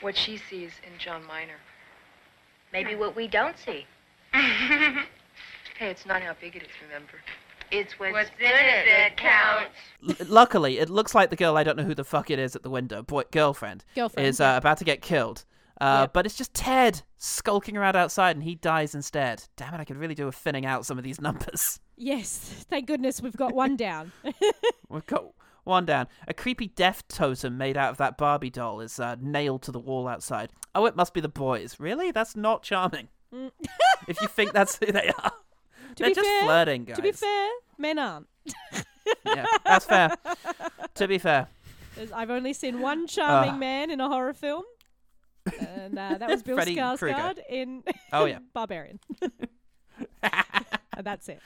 F: what she sees in John Minor.
E: Maybe what we don't see.
F: Hey, it's not how big it is, remember?
E: It's what's,
F: What's
E: in it that counts.
A: L- luckily, it looks like the girl I don't know who the fuck it is at the window, boy, girlfriend,
B: Girlfriend,
A: is uh, about to get killed. Uh,
B: Yep.
A: But it's just Ted skulking around outside, and he dies instead. Damn it! I could really do with thinning out some of these numbers.
B: yes, thank goodness we've got one down.
A: We've got one down. A creepy death totem made out of that Barbie doll is uh, nailed to the wall outside. Oh, it must be the boys. Really? That's not charming. if you think that's who they are,
B: to
A: they're
B: be
A: just
B: fair,
A: flirting, guys.
B: to be fair, men aren't.
A: yeah, that's fair. to be fair,
B: There's- I've only seen one charming
A: Ah.
B: man in a horror film, and uh, that was Bill
A: Freddy
B: Skarsgård
A: Krueger.
B: in
A: Oh, yeah.
B: Barbarian. and that's it.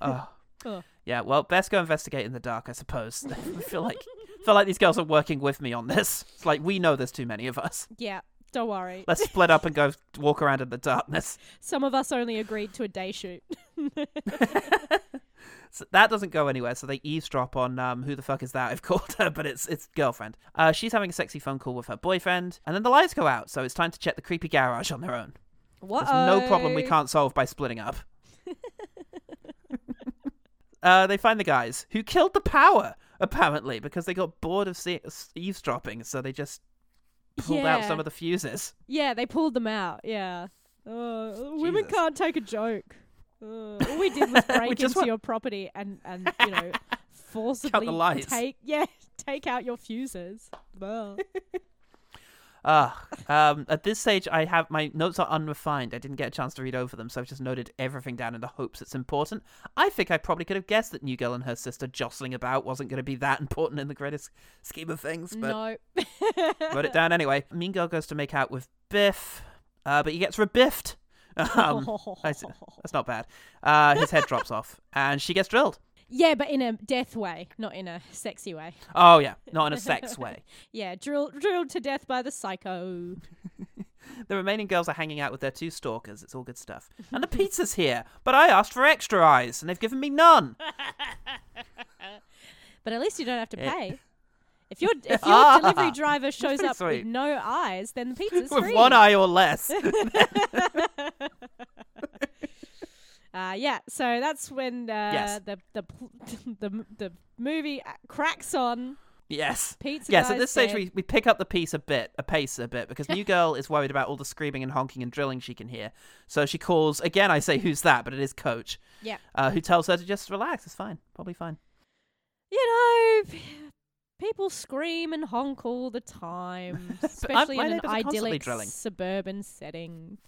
A: oh.
B: Oh.
A: Yeah, well, best go investigate in the dark, I suppose. I feel like feel like these girls are working with me on this. It's like we know there's too many of us.
B: Yeah, don't worry.
A: Let's split up and go walk around in the darkness.
B: Some of us only agreed to a day shoot.
A: So that doesn't go anywhere, so they eavesdrop on um, who the fuck is that? I've called her, but it's it's girlfriend. Uh, she's having a sexy phone call with her boyfriend, and then the lights go out, so it's time to check the creepy garage on their own.
B: What?
A: There's no problem we can't solve by splitting up. uh, they find the guys who killed the power, apparently, because they got bored of see- eavesdropping, so they just pulled out some of the fuses.
B: Yeah, they pulled them out. Yeah. Uh, women can't take a joke. Uh, all we did was break into
A: want-
B: your property and and you know forcibly
A: lights.
B: take yeah take out your fuses. Well,
A: Ah, um, at this stage, I have my notes are unrefined. I didn't get a chance to read over them, so I've just noted everything down in the hopes it's important. I think I probably could have guessed that New Girl and her sister jostling about wasn't going to be that important in the greatest scheme of things, but
B: no.
A: wrote it down anyway. Mean Girl goes to make out with Biff, uh, but he gets rebiffed. Um, I s- that's not bad. Uh, his head drops off, and she gets drilled.
B: yeah, but in a death way, not in a sexy way.
A: Oh yeah, not in a sex way.
B: Yeah, drilled drilled to death by the psycho.
A: The remaining girls are hanging out with their two stalkers. It's all good stuff. And the pizza's here, but I asked for extra eyes, and they've given me none.
B: But at least you don't have to
A: Yeah.
B: pay. If your if your delivery driver shows up
A: sweet.
B: with no eyes, then the pizza's
A: with
B: free.
A: one eye or less.
B: Uh, yeah, so that's when uh,
A: Yes.
B: the, the the the movie uh, cracks on.
A: yes.
B: Pizza
A: Yes, at this stage
B: dead.
A: we, we pick up the piece a bit, a pace a bit, because New Girl is worried about all the screaming and honking and drilling she can hear. So she calls again. I say, "Who's that?" But it is Coach,
B: Yeah,
A: uh, who tells her to just relax. It's fine, probably fine.
B: you know, People scream and honk all the time, especially in an
A: neighbours are constantly
B: idyllic
A: drilling.
B: suburban setting.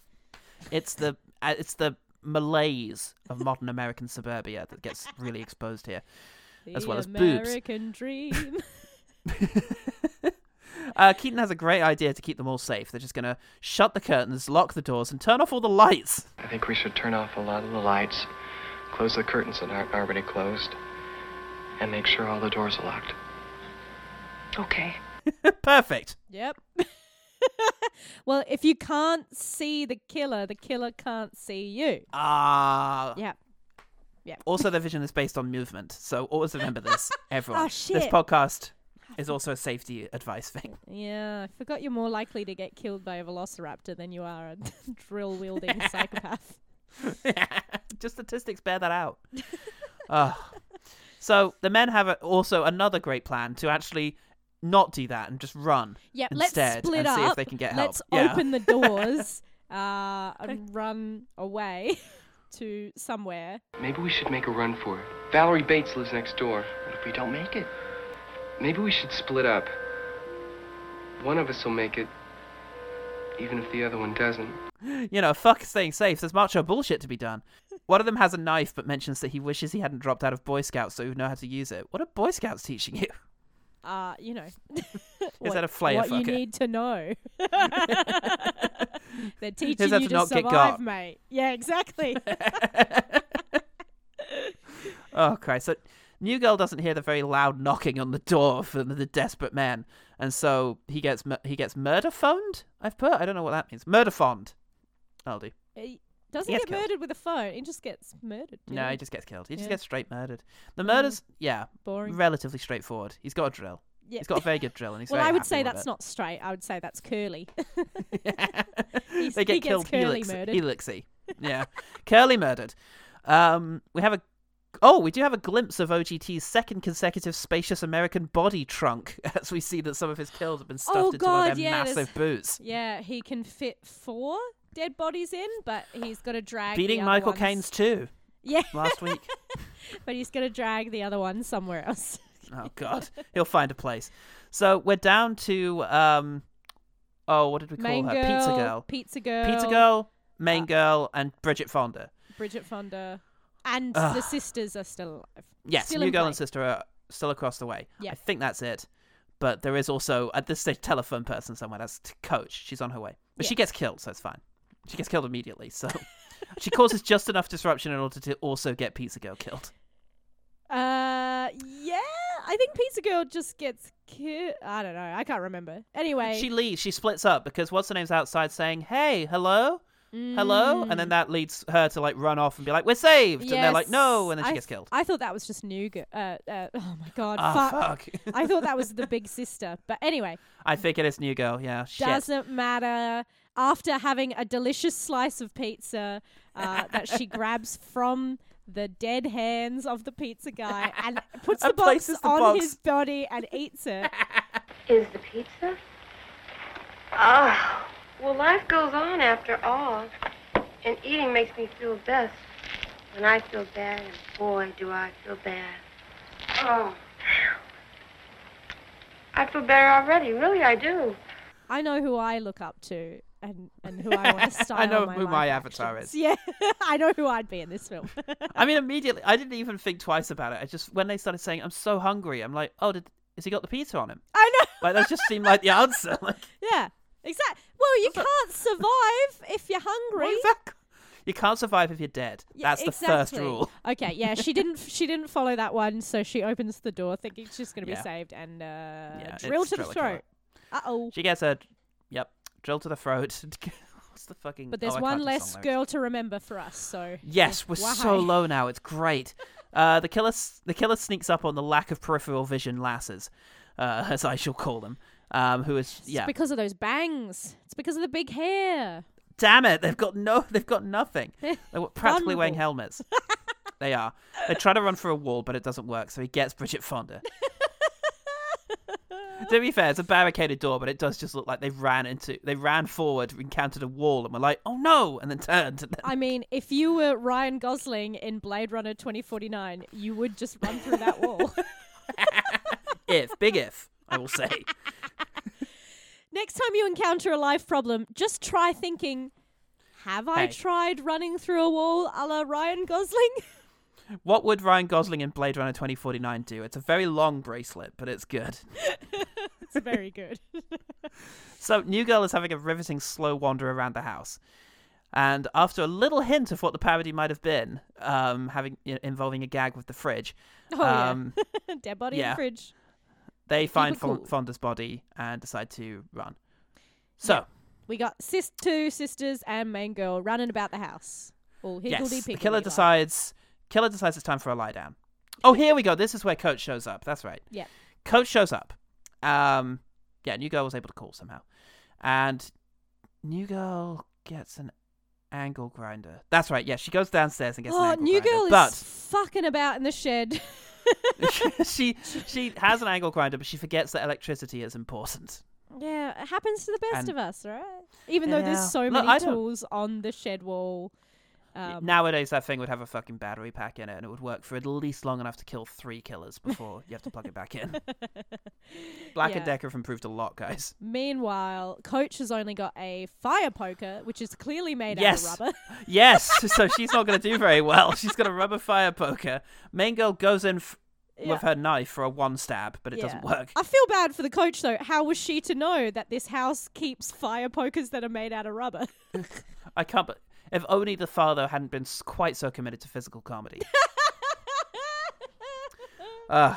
A: It's the uh, it's the malaise of modern American suburbia that gets really exposed here.
B: The
A: As well as boobs.
B: American dream.
A: Uh, Keaton has a great idea to keep them all safe. They're just gonna shut the curtains, lock the doors, and turn off all the lights.
G: I think we should turn off a lot of the lights, close the curtains that aren't already closed, and make sure all the doors are locked.
F: Okay.
A: Perfect.
B: yep. well, if you can't see the killer, the killer can't see you.
A: Ah.
B: Yep. Yep.
A: Also, the vision is based on movement, so always remember this, everyone.
B: Oh, shit!
A: This podcast is also a safety advice thing.
B: Yeah, I forgot you're more likely to get killed by a velociraptor than you are a drill wielding psychopath.
A: Just statistics bear that out. Ugh. So the men have a, also another great plan to actually not do that and just run
B: Yep,
A: instead
B: let's split
A: and see if they can get help.
B: Let's
A: yeah.
B: open the doors uh, and run away to somewhere.
G: Maybe we should make a run for it. Valerie Bates lives next door. What if we don't make it? Maybe we should split up. One of us will make it, even if the other one doesn't.
A: you know, fuck staying safe. There's macho bullshit to be done. One of them has a knife, but mentions that he wishes he hadn't dropped out of Boy Scouts so he would know how to use it. What are Boy Scouts teaching you?
B: Uh, you know.
A: Is that a flare
B: What you need to know. They're teaching you
A: to
B: to
A: not get
B: survive, mate. Yeah, exactly.
A: Oh Christ! So New Girl doesn't hear the very loud knocking on the door from the desperate man, and so he gets mur- he gets murder phoned. I've put I don't know what that means. Murder phoned. I'll do.
B: he doesn't
A: He
B: get
A: killed.
B: murdered with a phone. He just gets murdered.
A: No, he just gets killed. He just
B: Yeah.
A: gets straight murdered. The murders, yeah,
B: boring.
A: relatively straightforward. He's got a drill.
B: Yeah.
A: He's got a very good drill, and he's
B: well,
A: very
B: I would
A: happy
B: say
A: with
B: that's
A: it.
B: not straight. I would say that's curly.
A: they
B: He's- he
A: get
B: gets
A: killed
B: curly
A: helix-
B: murdered.
A: helixy. Yeah, curly murdered. Um, we have a oh, we do have a glimpse of OGT's second consecutive spacious American body trunk as we see that some of his kills have been stuffed
B: Oh,
A: into one of
B: God,
A: their
B: yeah, there's-
A: massive boots.
B: yeah, he can fit four dead bodies in, but he's got to drag
A: Beating
B: the other
A: Michael
B: ones-
A: Caine's too
B: Yeah,
A: last week.
B: but he's got to drag the other one somewhere else.
A: oh God, he'll find a place. So we're down to um, oh, what did we call
B: Main
A: her?
B: girl,
A: Pizza girl.
B: pizza girl,
A: Pizza girl, main
B: Uh,
A: girl, and Bridget Fonda.
B: Bridget Fonda, and
A: Ugh.
B: the sisters are still alive.
A: Yes,
B: Still
A: new girl
B: play.
A: and sister are still across the way.
B: Yeah.
A: I think that's it. But there is also at this stage telephone person somewhere. That's coach. She's on her way, but she gets killed, so it's fine. She gets killed immediately. So she causes just enough disruption in order to also get Pizza Girl killed.
B: Uh, yeah, I think Pizza Girl just gets killed. I don't know. I can't remember. Anyway,
A: She leaves. She splits up because what's her name's outside saying, "Hey, hello." Hello, and then that leads her to like run off and be like, "We're saved," and they're like, "No," and then she
B: I
A: gets
B: th-
A: killed.
B: I thought that was just New Girl. Uh, uh, oh my god,
A: Ah,
B: fuck.
A: fuck.
B: I thought that was the big sister. But anyway,
A: I think it is New Girl. Yeah, shit.
B: doesn't matter. After having a delicious slice of pizza uh, that she grabs from the dead hands of the pizza guy and puts
A: And
B: the box
A: the
B: on
A: box.
B: his body and eats it.
F: Is the pizza? Oh, well, life goes on after all. And eating makes me feel best. When I feel bad, and boy, do I feel bad. Oh. I feel better already. Really, I do.
B: I know who I look up to and, and who I want to style.
A: I
B: know
A: who my avatar
B: actions.
A: is.
B: Yeah, I know who I'd be in this film.
A: I mean, immediately, I didn't even think twice about it. I just when they started saying, "I'm so hungry," I'm like, "Oh, did has he got the pizza on him?"
B: I know.
A: Like that just seemed like the answer. Like,
B: Yeah, exactly. Well, you can't survive if you're hungry.
A: what is that? You can't survive if you're dead.
B: Yeah,
A: That's the first rule.
B: Okay, yeah, she didn't. She didn't follow that one, so she opens the door thinking she's going to
A: Yeah.
B: be saved and uh,
A: Yeah,
B: drill to the
A: drill a killer.
B: throat. Uh oh.
A: She gets a, yep, drill to the throat. What's the fucking?
B: But there's
A: oh,
B: one less girl to remember for us. So
A: Yes, we're so low now. It's great. Uh, the killer, the killer sneaks up on the lack of peripheral vision lasses, uh, as I shall call them. Um, who is
B: It's because of those bangs. It's because of the big hair.
A: Damn it! They've got no. They've got nothing. They're practically wearing helmets. they are. They try to run through a wall, but it doesn't work. So he gets Bridget Fonda. to be fair, it's a barricaded door, but it does just look like they ran into. They ran forward, encountered a wall, and were like, "Oh no!" and then turned. And then,
B: I mean, if you were Ryan Gosling in Blade Runner 2049, you would just run through that wall.
A: if, big if, I will say.
B: Next time you encounter a life problem, just try thinking, have I tried running through a wall a la Ryan Gosling?
A: What would Ryan Gosling in Blade Runner 2049 do? It's a very long bracelet, but it's good.
B: it's very good.
A: So, New Girl is having a riveting slow wander around the house. And after a little hint of what the parody might have been, um, having you know, involving a gag with the fridge,
B: Oh,
A: um,
B: yeah. Dead body in the fridge.
A: they find
B: cool.
A: Fonda's body and decide to run. So,
B: We got sis- two sisters and main girl running about the house. All
A: yes,
B: higgledy
A: the
B: piggledy.
A: killer decides. Killer decides it's time for a lie down. Oh, here we go. This is where Coach shows up. That's right.
B: Yeah.
A: Coach shows up. Um, yeah, New Girl was able to call somehow, and New Girl gets an angle grinder. That's right. Yeah, she goes downstairs and gets an
B: Oh,
A: angle
B: new
A: grinder.
B: girl
A: but
B: is fucking about in the shed.
A: she she has an angle grinder, but she forgets that electricity is important.
B: yeah, it happens to the best
A: And-
B: of us, right? Even though there's so
A: Look,
B: many tools on the shed wall. Um,
A: Nowadays, that thing would have a fucking battery pack in it, and it would work for at least long enough to kill three killers before you have to plug it back in. Black and Decker have improved a lot, guys.
B: Meanwhile, Coach has only got a fire poker, which is clearly made
A: Yes.
B: out of rubber.
A: Yes, so she's not going to do very well. She's got a rubber fire poker. Main girl goes in f-
B: Yeah.
A: with her knife for a one stab, but it doesn't work.
B: I feel bad for the coach though. How was she to know that this house keeps fire pokers that are made out of rubber?
A: I can't. But if only the father hadn't been quite so committed to physical comedy. Ugh.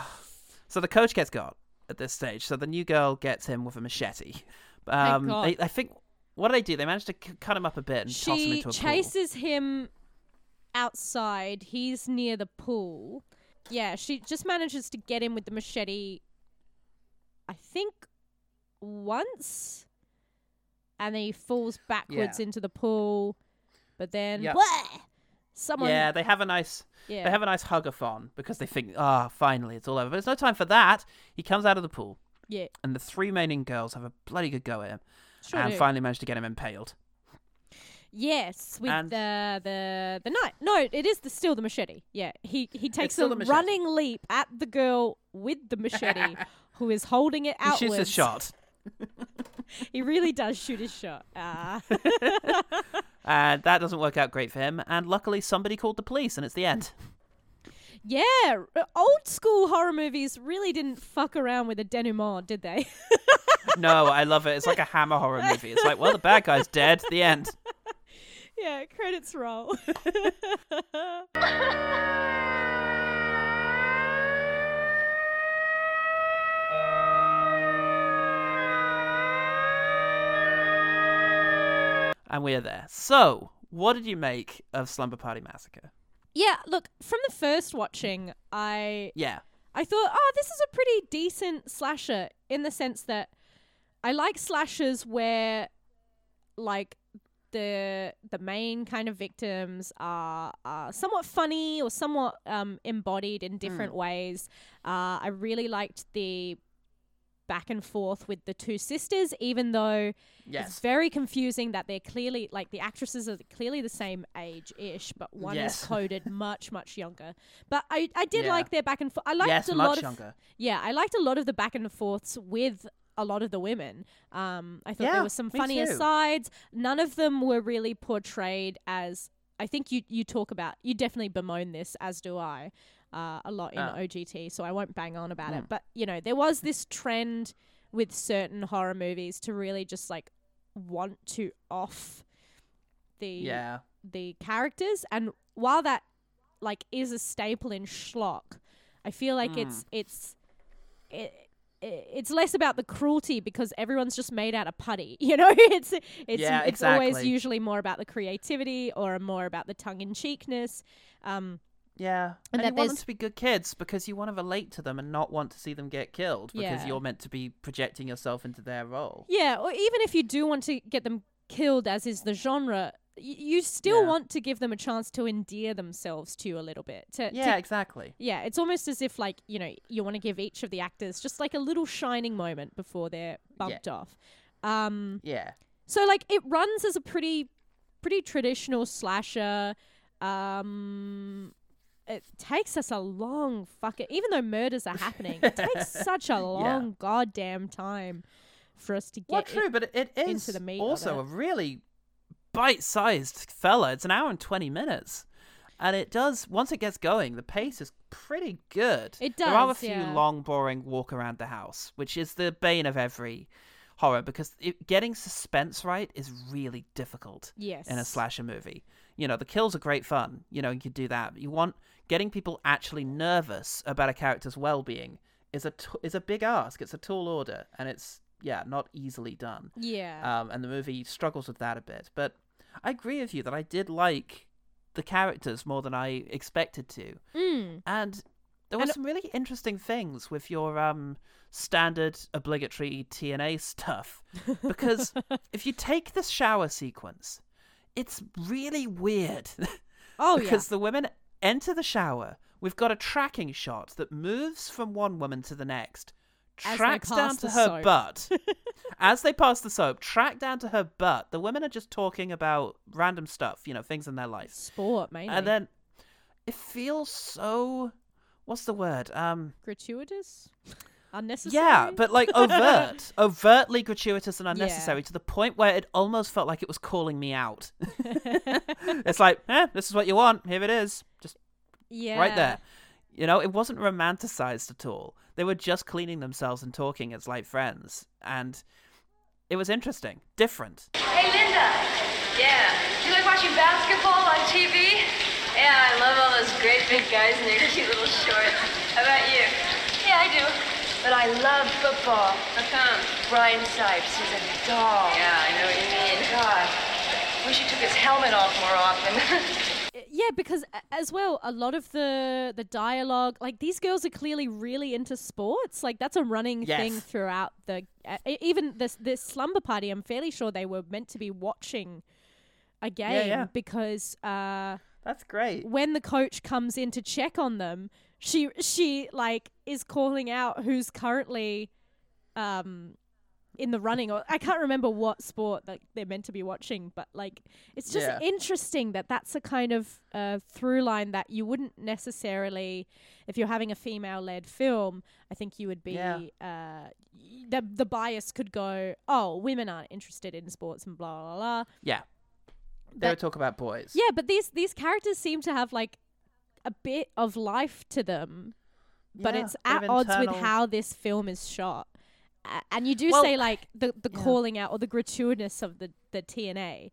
A: so the coach gets got at this stage. So the new girl gets him with a machete. Um, they, I think what do they do? They manage to c- cut him up a bit and toss him into a pool.
B: chases him outside. He's near the pool. Yeah, she just manages to get him with the machete. I think once, and then he falls backwards
A: Yeah.
B: into the pool. But then,
A: Yep.
B: Bleh! someone.
A: Yeah, they have a nice
B: yeah.
A: they have a nice hug-a-thon because they think, ah, finally it's all over. But there's no time for that. He comes out of the pool,
B: yeah,
A: and the three remaining girls have a bloody good go at him,
B: sure
A: and
B: do.
A: finally manage to get him impaled.
B: Yes, with
A: And-
B: the the the knife. No, it is the still the machete. Yeah, he he takes a running leap at the girl with the machete, who is holding it
A: He
B: outwards.
A: shoots his shot,
B: He really does shoot his shot. Ah.
A: and that doesn't work out great for him. And luckily, somebody called the police, and it's the end.
B: yeah, old school horror movies really didn't fuck around with a denouement, did they?
A: no, I love it. It's like a Hammer horror movie. It's like, well, the bad guy's dead. The end.
B: yeah, credits roll.
A: And we're there. So, what did you make of Slumber Party Massacre?
B: yeah, look, from the first watching, I
A: Yeah.
B: I thought, oh, this is a pretty decent slasher in the sense that I like slashers where, like, the the main kind of victims are, are somewhat funny or somewhat um, embodied in different ways. Uh, I really liked the back and forth with the two sisters, even though it's very confusing that they're clearly like the actresses are clearly the same age ish, but one
A: Yes.
B: is coded much much younger. But I I did
A: Yeah.
B: like their back and forth. I liked
A: yes,
B: a lot of
A: younger.
B: yeah, I liked a lot of the back and forths with a lot of the women. Um, I thought
A: Yeah,
B: there was some
A: me
B: funny asides. None of them were really portrayed as. I think you you talk about you definitely bemoan this as do I uh, a lot in
A: Ah.
B: OGT, so I won't bang on about
A: Mm.
B: it. But you know there was this trend with certain horror movies to really just like want to off the
A: Yeah.
B: the characters and while that like is a staple in schlock i feel like
A: Hmm.
B: it's it's it, it's less about the cruelty because everyone's just made out of putty you know it's it's
A: Yeah,
B: it's always usually more about the creativity or more about the tongue-in-cheekness um
A: Yeah.
B: And
A: And, you want them to be good kids because you want to relate to them and not want to see them get killed because
B: Yeah.
A: you're meant to be projecting yourself into their role.
B: yeah or even if you do want to get them killed as is the genre you still
A: Yeah.
B: want to give them a chance to endear themselves to you a little bit to, to
A: Yeah, exactly.
B: Yeah, it's almost as if like you know you want to give each of the actors just like a little shining moment before they're bumped off. Um,
A: Yeah.
B: so like it runs as a pretty, pretty traditional slasher. Um, it takes us a long fucking even though murders are happening, it takes such a long goddamn time for us to get
A: Well,
B: it-
A: true, but it is
B: into the meat
A: also
B: it.
A: a really bite-sized fella. It's an hour and twenty minutes, and it does once it gets going, the pace is pretty good.
B: It does
A: There are a few
B: yeah.
A: long, boring walk around the house, which is the bane of every horror because it, getting suspense right is really difficult
B: Yes.
A: in a slasher movie. You know, the kills are great fun. You know, you could do that. But you want getting people actually nervous about a character's well-being is a t- is a big ask. It's a tall order, and it's yeah, not easily done.
B: Yeah.
A: Um, and the movie struggles with that a bit. But I agree with you that I did like the characters more than I expected to,
B: Mm.
A: and there were
B: And-
A: some really interesting things with your um standard obligatory TNA stuff because if you take the shower sequence, it's really weird.
B: Oh, yeah.
A: because the women enter the shower. We've got a tracking shot that moves from one woman to the next,
B: As
A: tracks down to her
B: soap.
A: butt. As they pass the soap, track down to her butt. The women are just talking about random stuff, you know, things in their life.
B: Sport mainly.
A: And then it feels so what's the word? Um
B: gratuitous, unnecessary.
A: yeah, but like overt, overtly gratuitous and unnecessary
B: Yeah.
A: to the point where it almost felt like it was calling me out. it's like, eh, this is what you want. Here it is. Just
B: yeah,
A: right there. You know, it wasn't romanticized at all. They were just cleaning themselves and talking as like friends, and it was interesting, different.
E: Hey, Linda. Yeah. Do you like watching basketball on TV?
F: Yeah, I love all those great big guys in their cute little shorts. How about you?
E: Yeah, I do. But I love football.
F: How come?
E: Brian Sipes, he's a dog.
F: Yeah, I know what you mean.
E: God. Wish he took his helmet off more often.
B: yeah, because as well, a lot of the the dialogue, like these girls are clearly really into sports. Like that's a running thing throughout the. Uh, even this this slumber party, I'm fairly sure they were meant to be watching a game
A: yeah.
B: because uh,
A: That's great.
B: when the coach comes in to check on them, she she like is calling out who's currently um in the running or I can't remember what sport that they're meant to be watching, but like it's just
A: Yeah.
B: interesting that that's a kind of uh, through line that you wouldn't necessarily if you're having a female led film, I think you would be
A: Yeah.
B: uh the the bias could go, "Oh, women aren't interested in sports and blah blah blah."
A: Yeah, they would talk about boys.
B: Yeah, but these these characters seem to have like a bit of life to them, but
A: Yeah,
B: it's at odds with how this film is shot. And you do
A: Well,
B: say like the the
A: yeah.
B: calling out or the gratuitousness of the the TNA,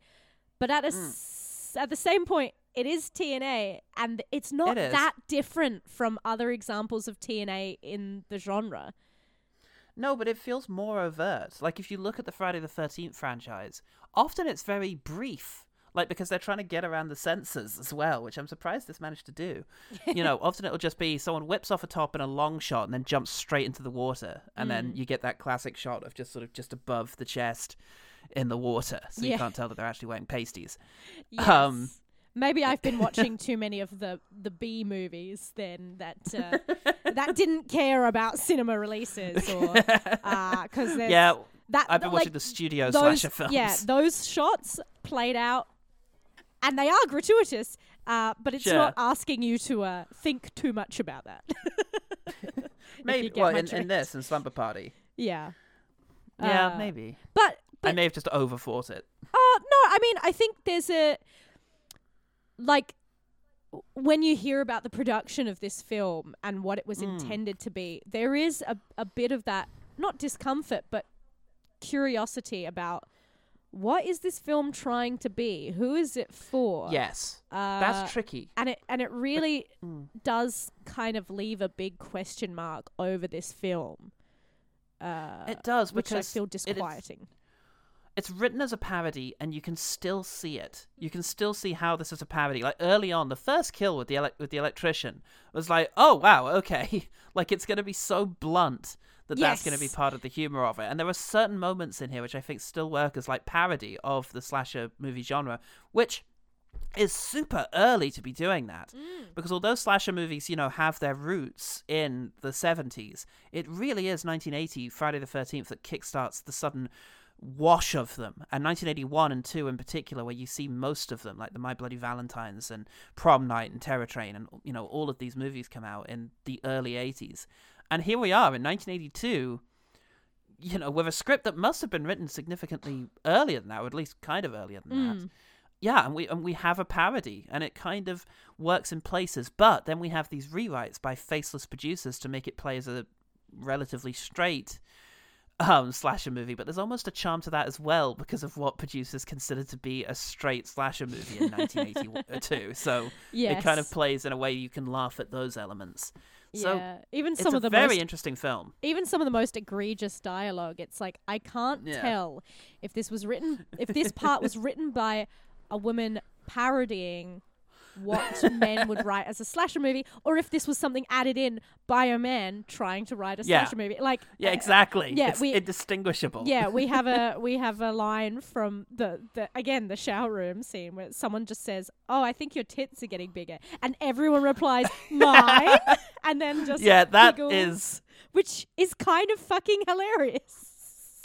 B: but at a
A: Mm.
B: s- at the same point, it is TNA, and it's not
A: It
B: that different from other examples of TNA in the genre.
A: No, but it feels more overt. Like if you look at the Friday the Thirteenth franchise, often it's very brief. Like because they're trying to get around the censors as well, which I'm surprised this managed to do. you know, often it'll just be someone whips off a top in a long shot and then jumps straight into the water, and then
B: Mm.
A: you get that classic shot of just sort of just above the chest in the water, so you can't tell that they're actually wearing pasties.
B: Yes.
A: Um,
B: Maybe I've been watching too many of the the B movies then that uh, that didn't care about cinema releases or because
A: Yeah,
B: that
A: I've been
B: like,
A: watching the studio
B: those,
A: slasher films.
B: Yeah, those shots played out, and they are gratuitous, uh, but it's
A: Sure.
B: not asking you to uh, think too much about that.
A: Maybe. Well, in, in this in Slumber Party.
B: yeah,
A: Yeah,
B: Uh,
A: maybe.
B: but
A: I may have just overthought it.
B: Uh no, I mean I think there's a like when you hear about the production of this film and what it was
A: Mm.
B: intended to be, there is a a bit of that not discomfort but curiosity about what is this film trying to be? Who is it for?
A: Yes,
B: Uh,
A: that's tricky.
B: and it and it really
A: Mm.
B: does kind of leave a big question mark over this film. Uh,
A: It does
B: which I
A: because
B: feel disquieting.
A: it's written as a parody and you can still see it you can still see how this is a parody like early on the first kill with the elec with the electrician was like oh wow okay like it's going to be so blunt that that's going to be part of the humor of it. And there are certain moments in here which i think still work as like parody of the slasher movie genre which is super early to be doing that. Mm. Because although slasher movies you know have their roots in the 70s it really is 1980 friday the 13th that kickstarts the sudden wash of them, and 1981 and 2 in particular, where you see most of them, like the My Bloody Valentines and Prom Night and Terror Train, and you know all of these movies come out in the early 80s, and here we are in 1982. You know, with a script that must have been written significantly earlier than that, or at least kind of earlier than that. Yeah, and we and we have a parody, and it kind of works in places. But then we have these rewrites by faceless producers to make it play as a relatively straight um slasher movie. But there's almost a charm to that as well because of what producers consider to be a straight slasher movie in 1982. So it kind of plays in a way you can laugh at those elements. So
B: yeah, even
A: it's
B: some
A: a
B: of the
A: very
B: most
A: interesting film.
B: even some of the most egregious dialogue it's like i can't
A: Yeah.
B: tell if this was written if this part was written by a woman parodying what men would write as a slasher movie or if this was something added in by a man trying to write a
A: Yeah.
B: slasher movie like
A: Yeah,
B: uh,
A: exactly.
B: yeah,
A: it's
B: we-
A: indistinguishable.
B: yeah we have a we have a line from the, the again the shower room scene where someone just says oh i think your tits are getting bigger and everyone replies mine and then just
A: yeah, that
B: giggles,
A: is
B: which is kind of fucking hilarious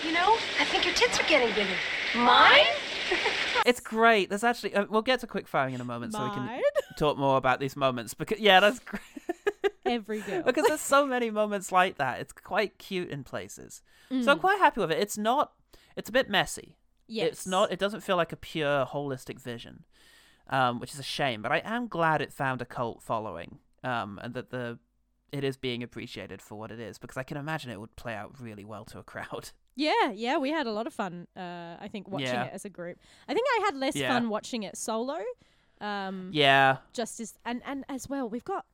F: You know, I think your tits are getting bigger. Mine?
A: It's great. There's actually uh, we'll get to quick firing in a moment, so we can talk more about these moments. Because yeah, that's great.
B: every girl
A: because there's so many moments like that. It's quite cute in places. So
B: Mm.
A: I'm quite happy with it. It's not. It's a bit messy.
B: yes
A: It's not. It doesn't feel like a pure holistic vision, um, which is a shame. But I am glad it found a cult following, um, and that the it is being appreciated for what it is. Because I can imagine it would play out really well to a crowd.
B: Yeah, yeah, we had a lot of fun. Uh, I think watching
A: Yeah.
B: it as a group. I think I had less
A: Yeah.
B: fun watching it solo. Um,
A: Yeah.
B: just as and and as well, we've got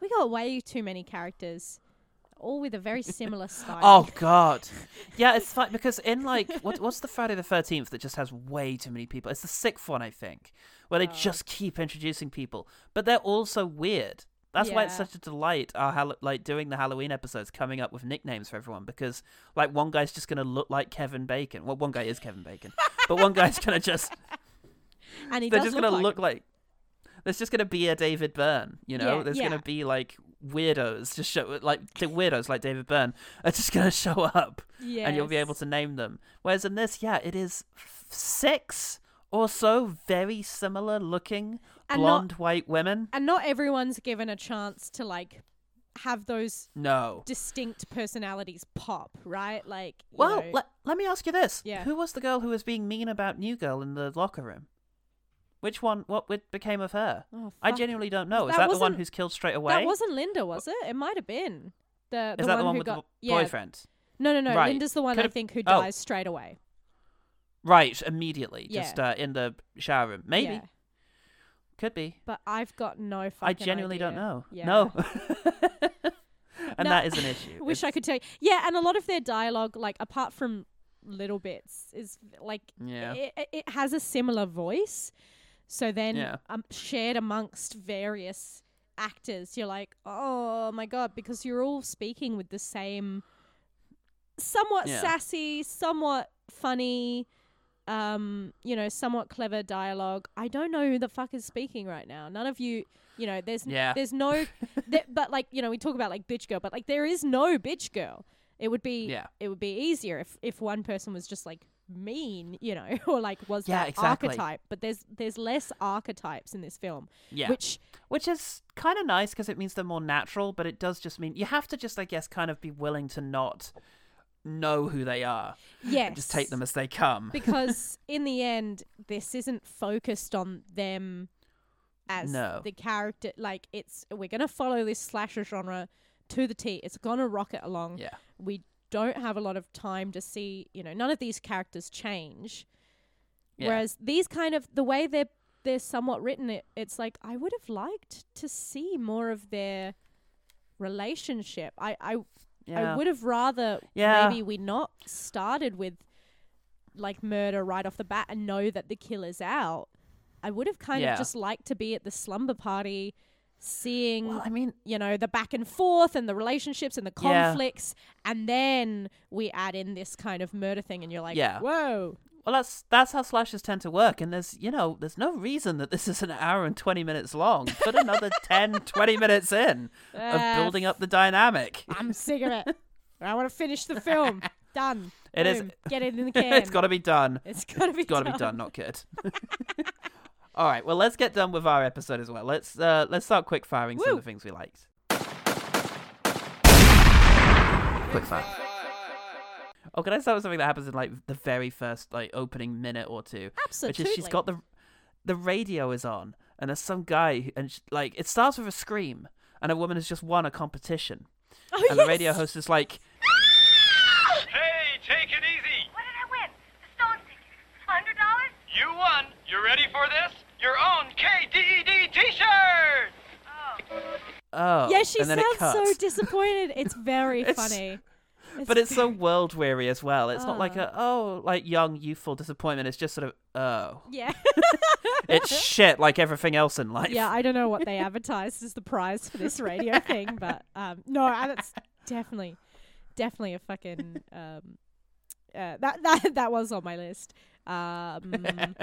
B: we got way too many characters, all with a very similar style.
A: Oh God, yeah, it's fine because in like what what's the Friday the Thirteenth that just has way too many people? It's the sixth one, I think, where they just keep introducing people, but they're also weird. That's why it's such a delight. Our Hall- like doing the Halloween episodes, coming up with nicknames for everyone because like one guy's just gonna look like Kevin Bacon. Well, one guy is Kevin Bacon, but one guy's gonna just
B: and he
A: they're just
B: look
A: gonna
B: like
A: look
B: him.
A: like there's just gonna be a David Byrne, you know.
B: Yeah,
A: there's
B: yeah.
A: gonna be like weirdos just show like the weirdos like David Byrne are just gonna show up, and you'll be able to name them. Whereas in this, yeah, it is f- six or so very similar looking
B: And not-
A: blonde white women.
B: and not everyone's given a chance to like have those
A: No.
B: distinct personalities pop, right? Like,
A: Well,
B: know-
A: let, let me ask you this:
B: Yeah.
A: Who was the girl who was being mean about New Girl in the locker room? Which one? What became of her?
B: Oh,
A: I genuinely don't know. Is
B: That
A: the one who's killed straight away?
B: that wasn't Linda, was it? It might have been the the
A: Is that
B: one
A: the one
B: who
A: with
B: got
A: the bo-
B: yeah.
A: boyfriend?
B: No, no, no.
A: Right.
B: Linda's the one I
A: Could've-
B: think who
A: oh.
B: dies straight away.
A: Right, immediately,
B: Yeah.
A: just uh, in the shower room. Maybe. Could be.
B: But I've got no. fucking I
A: genuinely don't know.
B: Yeah.
A: No, and
B: No,
A: that is an issue.
B: Wish I could tell you. Yeah, and a lot of their dialogue, like apart from little bits, is like
A: Yeah.
B: it, it- it has a similar voice. So then,
A: Yeah.
B: um, shared amongst various actors, you're like, oh my god, because you're all speaking with the same, somewhat
A: Yeah.
B: sassy, somewhat funny, um, you know, somewhat clever dialogue. I don't know who the fuck is speaking right now. None of you, you know, there's n-
A: Yeah.
B: there's no, th- but like you know, we talk about like bitch girl, but like there is no bitch girl. It would be
A: Yeah.
B: it would be easier if if one person was just like mean, you know, or like was
A: Yeah,
B: that
A: exactly.
B: archetype. But there's there's less archetypes in this film,
A: Yeah.
B: which
A: Which is kind of nice because it means they're more natural, but it does just mean you have to just, I guess, kind of be willing to not know who they are.
B: yes,
A: Just take them as they come.
B: because in the end, this isn't focused on them as
A: No.
B: the character. Like it's we're gonna follow this slasher genre to the T. It's gonna rock it along.
A: yeah.
B: We don't have a lot of time to see. You know, none of these characters change.
A: Yeah.
B: Whereas these kind of the way they're they're somewhat written, it, it's like I would have liked to see more of their relationship. I I,
A: yeah.
B: I would have rather
A: Yeah.
B: maybe we not started with like murder right off the bat and know that the killer's out. I would have kind
A: Yeah.
B: of just liked to be at the slumber party, seeing
A: Well, I mean,
B: you know the back and forth and the relationships and the
A: Yeah.
B: conflicts, and then we add in this kind of murder thing, and you're like,
A: Yeah.
B: whoa,
A: well, that's that's how slashes tend to work, and there's you know there's no reason that this is an hour and twenty minutes long. Put another 10, 20 minutes in of
B: Ah,
A: building up the dynamic.
B: I'm sick of it. I want to finish the film. Done.
A: It is-
B: Boom. Get it in the can.
A: it's got to be done.
B: It's gotta be. Done.
A: It's got to be done. Not good. All right. Well, let's get done with our episode as well. Let's uh, let's start quick firing some of the things we liked. Quick fire. Oh, can I start with something that happens in like the very first like opening minute or two?
B: Absolutely.
A: Which is she's got the the radio is on, and there's some guy, who- and sh like it starts with a scream, and a woman has just won a competition,
B: Oh,
A: and the radio host is like,
D: Hey, take it easy.
F: What did I win? The Stone ticket. Hundred dollars?
D: You won. You ready for this? Your own KDED T-shirt.
A: Oh.
B: oh, Yeah, she
A: and then it
B: sounds so disappointed. It's very
A: It's-
B: funny.
A: But it's so world weary as well. It's not like a oh like young youthful disappointment. It's just sort of oh,
B: yeah.
A: it's shit like everything else in life.
B: yeah, I don't know what they advertised as the prize for this radio thing, but um, no, that's definitely, definitely a fucking um, uh, that that that was on my list. Um,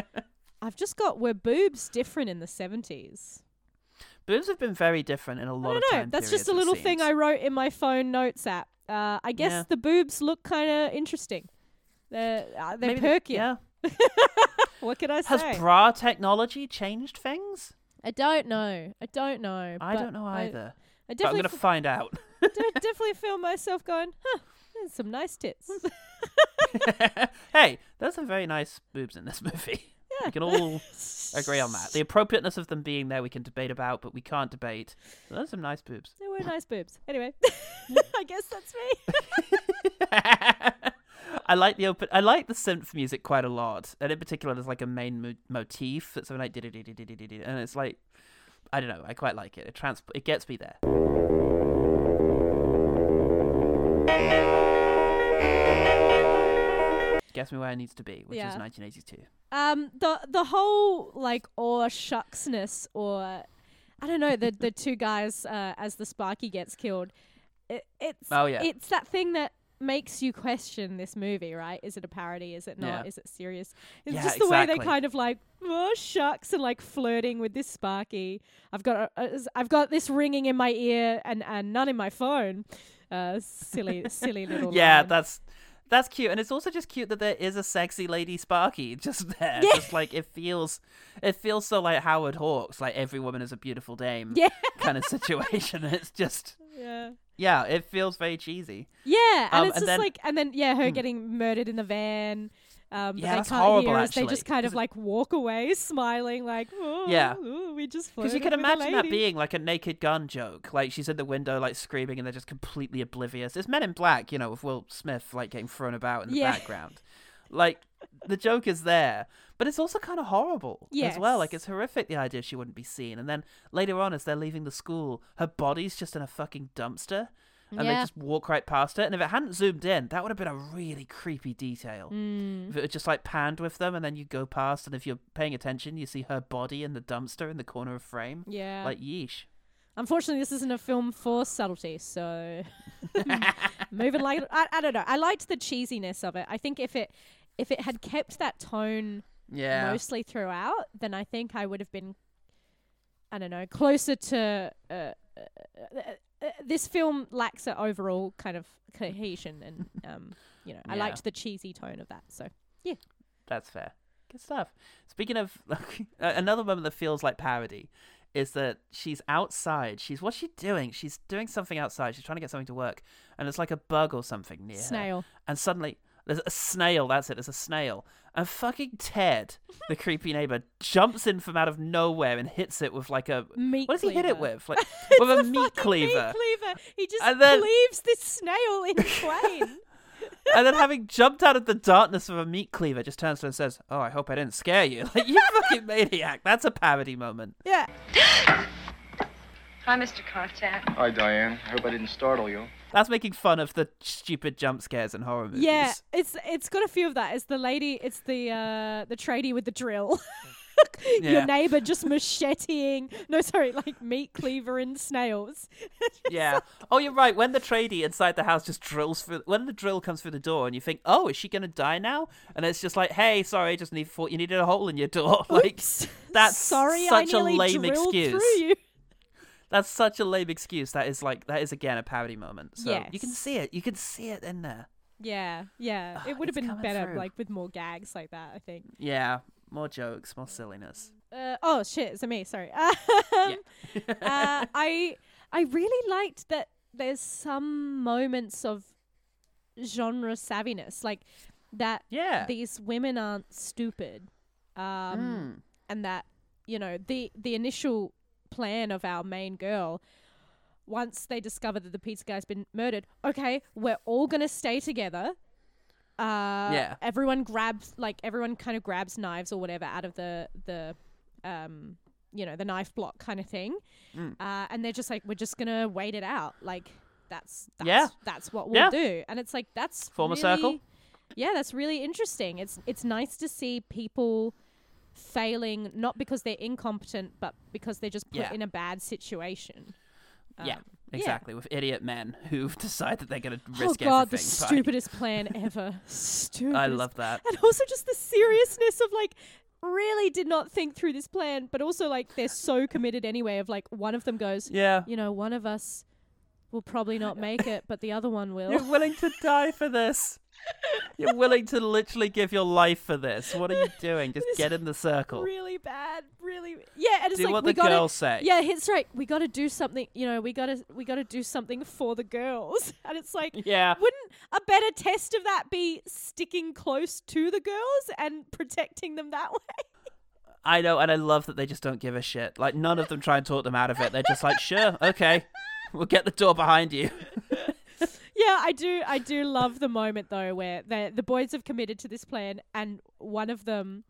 B: I've just got were boobs different in the seventies?
A: boobs have been very different in a lot
B: don't
A: of
B: know. That's just a little thing I wrote in my phone notes app. Uh, I guess
A: Yeah.
B: the boobs look kind of interesting. They're uh, they're
A: Maybe the-
B: perkier.
A: Yeah.
B: What can I say?
A: Has bra technology changed things?
B: I don't know. I don't know.
A: I
B: but
A: don't know either.
B: I
A: but I'm
B: definitely
A: gonna
B: f-
A: find out.
B: de- definitely feel myself going, huh, there's some nice tits.
A: hey, there's some very nice boobs in this movie.
B: Yeah.
A: We can all agree on that. The appropriateness of them being there, we can debate about, but we can't debate. There's some nice boobs.
B: They were nice boobs. Anyway, I guess that's me.
A: I like the open. I like the synth music quite a lot, and in particular, there's like a main mo- motif that's like and it's like I don't know. I quite like it. It trans. It gets me there. Gets me where it needs to be, which
B: Yeah.
A: is 1982.
B: Um, the the whole like or shucksness or I don't know the the two guys uh, as the Sparky gets killed. It, it's
A: Oh, yeah.
B: it's that thing that makes you question this movie, right? Is it a parody? Is it not?
A: Yeah.
B: Is it serious? It's
A: Yeah,
B: just the way they kind of like oh shucks and like flirting with this Sparky. I've got a, a, I've got this ringing in my ear and and none in my phone. Uh, silly silly little
A: Yeah,
B: line.
A: that's that's cute, and it's also just cute that there is a sexy lady Sparky just there.
B: Yeah.
A: Just like it feels, it feels so like Howard Hawks, like every woman is a beautiful dame,
B: yeah
A: kind of situation. It's just,
B: yeah.
A: yeah, it feels very cheesy.
B: Yeah, and
A: Um,
B: it's
A: and
B: just
A: then-
B: like, and then yeah, her
A: Hmm.
B: getting murdered in the van. Um,
A: Yeah,
B: they
A: that's horrible,
B: us. They just kind of like walk away, smiling, like, oh,
A: Yeah.
B: ooh, we just
A: Because you can imagine that being like a naked gun joke. Like she's in the window, like screaming, and they're just completely oblivious. It's Men in Black, you know, with Will Smith like getting thrown about in the
B: Yeah.
A: background. Like the joke is there, but it's also kind of horrible as well. Like it's horrific the idea she wouldn't be seen. And then later on, as they're leaving the school, her body's just in a fucking dumpster. And they just walk right past it. And if it hadn't zoomed in, that would have been a really creepy detail.
B: Mm.
A: If it was just like panned with them, and then you go past, and if you're paying attention, you see her body in the dumpster in the corner of frame.
B: Yeah.
A: Like yeesh.
B: Unfortunately, this isn't a film for subtlety, so moving like I, I don't know. I liked the cheesiness of it. I think if it if it had kept that tone
A: Yeah.
B: mostly throughout, then I think I would have been, I don't know, closer to. Uh, uh, uh, this film lacks an overall kind of cohesion, and um, you know, I
A: Yeah.
B: liked the cheesy tone of that. So yeah.
A: That's fair. Good stuff. Speaking of another moment that feels like parody is that she's outside. She's what's she doing? She's doing something outside. She's trying to get something to work, and it's like a bug or something near her.
B: snail.
A: And suddenly there's a snail. That's it. There's a snail. And fucking Ted, the creepy neighbor, jumps in from out of nowhere and hits it with like a
B: Meat
A: what does he hit it with? Like
B: It's
A: with a
B: the
A: meat cleaver.
B: Meat cleaver. He just
A: And then-
B: cleaves this snail in twain.
A: and then having jumped out of the darkness of a meat cleaver, just turns to her and says, "Oh, I hope I didn't scare you." Like you fucking maniac. That's a parody moment.
B: yeah.
E: Hi, Mr. Contant.
H: Hi, Diane. I hope I didn't startle you.
A: That's making fun of the stupid jump scares in horror movies.
B: Yeah, it's it's got a few of that. It's the lady. It's the uh the tradie with the drill.
A: Yeah.
B: Your neighbor just macheteing. No, sorry, like meat cleaver and snails.
A: Yeah. Oh, you're right. When the tradie inside the house just drills through, when the drill comes through the door, and you think, "Oh, is she gonna die now?" And it's just like, "Hey, sorry, just need thought you needed a hole in your door." Like
B: Oops.
A: that's
B: sorry.
A: such
B: I
A: a
B: nearly
A: lame
B: drilled
A: excuse.
B: Through you.
A: That's such a lame excuse. That is like that is again a parody moment. So you can see it. You can see it in there.
B: Yeah, yeah.
A: Ugh,
B: it would have been better,
A: through.
B: like with more gags like that. I think.
A: Yeah, more jokes, more silliness.
B: Uh, oh shit! It's me. Sorry. Um, uh, I I really liked that. There's some moments of genre savviness, like that.
A: Yeah.
B: These women aren't stupid, um,
A: Mm.
B: and that you know the the initial plan of our main girl. Once they discover that the pizza guy's been murdered, okay, we're all gonna stay together. Uh,
A: Yeah.
B: Everyone grabs like everyone kind of grabs knives or whatever out of the the um you know the knife block kind of thing,
A: Mm.
B: uh, and they're just like we're just gonna wait it out. Like that's, that's
A: Yeah.
B: that's what we'll
A: Yeah.
B: do, and it's like that's
A: Form a circle.
B: Yeah, that's really interesting. It's it's nice to see people failing not because they're incompetent, but because they're just put
A: Yeah.
B: in a bad situation.
A: yeah,
B: Um,
A: exactly. With idiot men who decide that they're going to risk.
B: Oh
A: risk
B: god, the
A: everything. by-
B: stupidest plan ever. Stupid.
A: I love that.
B: and also just the seriousness of like really did not think through this plan, but also like they're so committed anyway. Of like one of them goes,
A: Yeah.
B: you know, one of us will probably not make it, but the other one will.
A: You're willing to die for this. You're willing to literally give your life for this. What are you doing? Just get in the circle.
B: really bad, really. Yeah, and it's
A: Do
B: like
A: what
B: we
A: the
B: gotta,
A: girls say.
B: Yeah, it's right. We got to do something. You know, we got to we got to do something for the girls. And it's like,
A: Yeah.
B: wouldn't a better test of that be sticking close to the girls and protecting them that way?
A: I know, and I love that they just don't give a shit. Like none of them try and talk them out of it. They're just like, sure, okay, we'll get the door behind you.
B: Yeah, I do. I do love the moment though where the the boys have committed to this plan, and one of them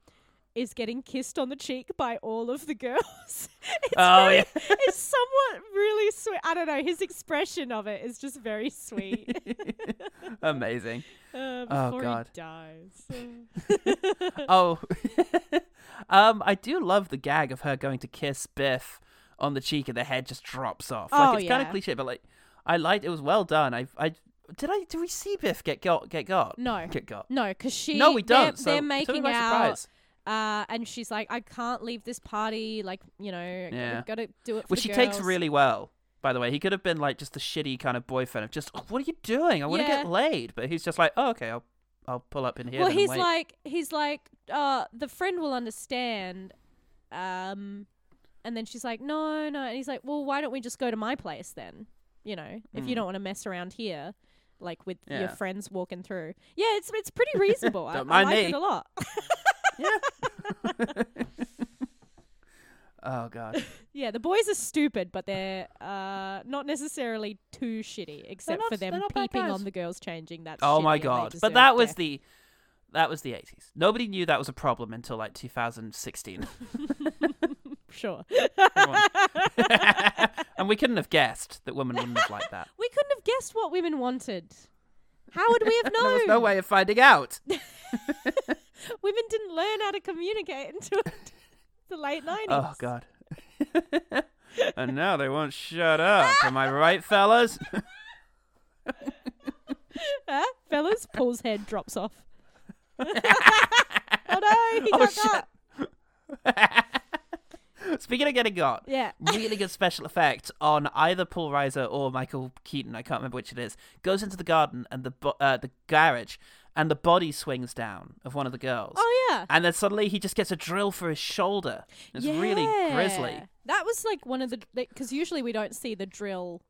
B: is getting kissed on the cheek by all of the girls. it's
A: Oh,
B: very-
A: yeah.
B: it's somewhat really sweet. I don't know. His expression of it is just very sweet.
A: Amazing.
B: uh,
A: Oh, God.
B: he dies.
A: Oh, um, I do love the gag of her going to kiss Biff on the cheek, and the head just drops off. Like
B: Oh,
A: it's kind of cliche, but like I liked it was well done. I, I did I did we see Biff get got get got?
B: No.
A: get got.
B: no, because she.
A: No, we don't.
B: They're,
A: took me
B: making out.
A: surprise.
B: Uh, and she's like, I can't leave this party. Like, you know,
A: Yeah.
B: got to do it. For
A: Which she takes really well. By the way, he could have been like just the shitty kind of boyfriend of just, oh, what are you doing? I want to
B: Yeah.
A: get laid, but he's just like, oh, okay, I'll I'll pull up in here.
B: well he's like he's like uh the friend will understand um and then she's like no no and he's like well why don't we just go to my place then you know if you
A: Hmm.
B: don't want to mess around here like with your
A: Yeah.
B: friends walking through yeah it's it's pretty reasonable I,
A: Don't
B: I
A: mind
B: like
A: me.
B: it a lot Yeah.
A: oh god,
B: yeah the boys are stupid but they're uh not necessarily too shitty except
A: not-
B: for
A: they're
B: them
A: not bad
B: peeping
A: guys.
B: on the girls changing that's
A: oh my
B: and they
A: god! But that was
B: death.
A: the that was the eighties. Nobody knew that was a problem until like 2016,
B: sure
A: Everyone- and we couldn't have guessed that women wouldn't have liked that.
B: we couldn't have guessed what women wanted how would we have known
A: there was no way of finding out.
B: Women didn't learn how to communicate until the late 90s.
A: Oh god. and now they won't shut up. Am I right, fellas?
B: Huh? Fellas, Paul's head drops off. oh no, he
A: Oh,
B: got
A: shit. Speaking of getting got,
B: Yeah.
A: really good special effect on either Paul Reiser or Michael Keaton. I can't remember which it is. Goes into the garden and the bo- uh, the garage, and the body swings down of one of the girls.
B: Oh yeah.
A: And then suddenly he just gets a drill for his shoulder. It's really grisly.
B: That was like one of the because usually we don't see the drill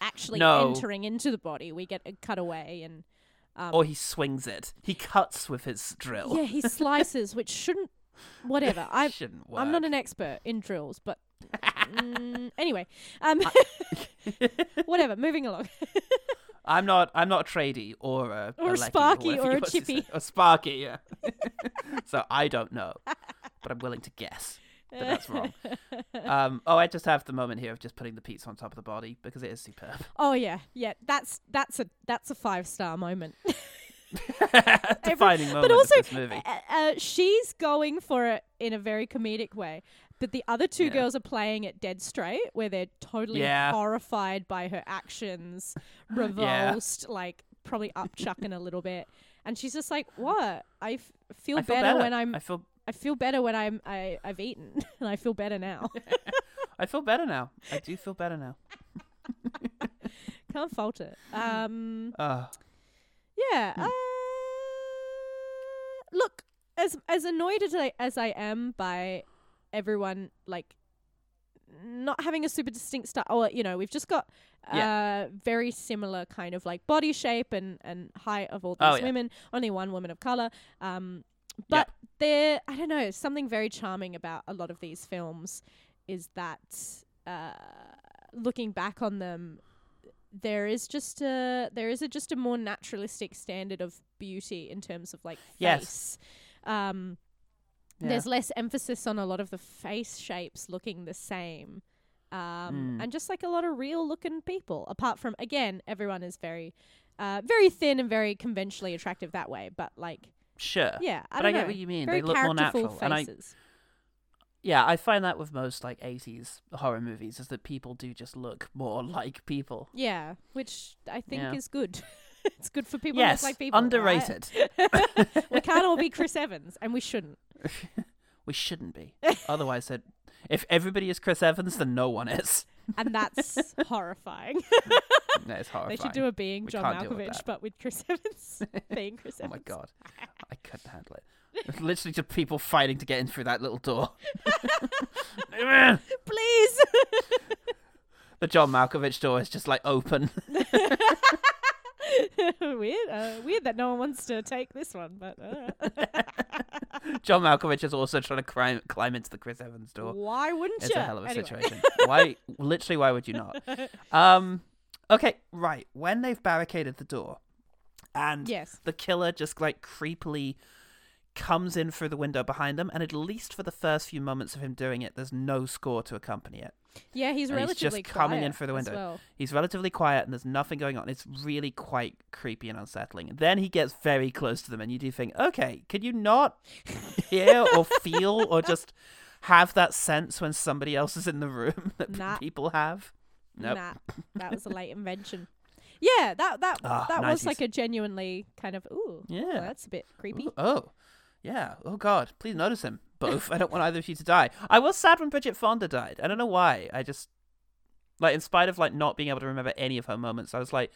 B: actually
A: No.
B: entering into the body. We get a cutaway and um,
A: Or he swings it. He cuts with his drill.
B: yeah, he slices, which shouldn't. Whatever. I
A: Shouldn't
B: I'm not an expert in drills, but mm, anyway, um, whatever. Moving along.
A: I'm not. I'm not a tradie or a
B: Or a Sparky
A: whatever
B: or a Chippy.
A: A Sparky, yeah. so I don't know, but I'm willing to guess that that's wrong. Um, oh, I just have the moment here of just putting the pizza on top of the body because it is superb.
B: Oh yeah, yeah. That's that's a that's a five star moment.
A: Defining moment
B: but also,
A: of this movie.
B: uh, uh, she's going for it in a very comedic way. But the other two
A: Yeah.
B: girls are playing it dead straight, where they're totally
A: Yeah.
B: horrified by her actions, revulsed, like probably upchucking a little bit. And she's just like, "What? I f- feel,
A: I feel
B: better,
A: better.
B: when I'm.
A: I feel.
B: I feel better when I'm. I, I've eaten, and I feel better now.
A: I feel better now. I do feel better now.
B: Can't fault it. Um,
A: Oh,
B: Yeah.
A: Hmm.
B: Uh, look, as as annoyed as I as I am by everyone like not having a super distinct style, or you know, we've just got uh very similar kind of like body shape and and height of all these
A: Oh, yeah.
B: women. Only one woman of color. Um, but there, I don't know, something very charming about a lot of these films is that uh, looking back on them, there is just a there is a just a more naturalistic standard of beauty in terms of like
A: Yes.
B: face. Um,
A: Yeah.
B: There's less emphasis on a lot of the face shapes looking the same. Um,
A: Mm.
B: and just like a lot of real looking people, apart from again, everyone is very, uh, very thin and very conventionally attractive that way. But like,
A: Sure.
B: yeah, I
A: But I get what you mean.
B: Very
A: They look more natural, and I-
B: faces.
A: Yeah, I find that with most like 80s horror movies is that people do just look more like people.
B: Yeah, which I think
A: Yeah.
B: is good. it's good for people
A: yes,
B: like people. right?
A: underrated.
B: we can't all be Chris Evans, and we shouldn't.
A: we shouldn't be. Otherwise, that if everybody is Chris Evans, then no one is.
B: And that's horrifying.
A: That horrifying.
B: They should do a being
A: We
B: John
A: can't with
B: Malkovich, but with Chris Evans oh being Chris Evans.
A: Oh my god, I couldn't handle it. It's literally just people fighting to get in through that little door.
B: Please.
A: the John Malkovich door is just like open.
B: weird. Uh, weird that no one wants to take this one, but uh,
A: John Malkovich is also trying to climb climb into the Chris Evans door.
B: why wouldn't
A: It's
B: you?
A: It's a hell of a
B: Anyway.
A: situation. why? Literally, why would you not? Um. Okay. Right. When they've barricaded the door, and
B: Yes.
A: the killer just like creepily comes in through the window behind them, and at least for the first few moments of him doing it, there's no score to accompany it.
B: Yeah, he's
A: And
B: relatively
A: he's just coming in through the window.
B: well.
A: He's relatively quiet, and there's nothing going on. It's really quite creepy and unsettling. Then he gets very close to them, and you do think, okay, could you not hear or feel or just have that sense when somebody else is in the room that
B: Nah.
A: people have? Nope.
B: Nah, that was a late invention. Yeah, that that
A: Ah,
B: that was like a genuinely kind of ooh.
A: Yeah.
B: well, that's a bit creepy.
A: Ooh, oh, yeah. Oh God, please notice him. Both. I don't want either of you to die. I was sad when Bridget Fonda died. I don't know why. I just like, in spite of like not being able to remember any of her moments, I was like.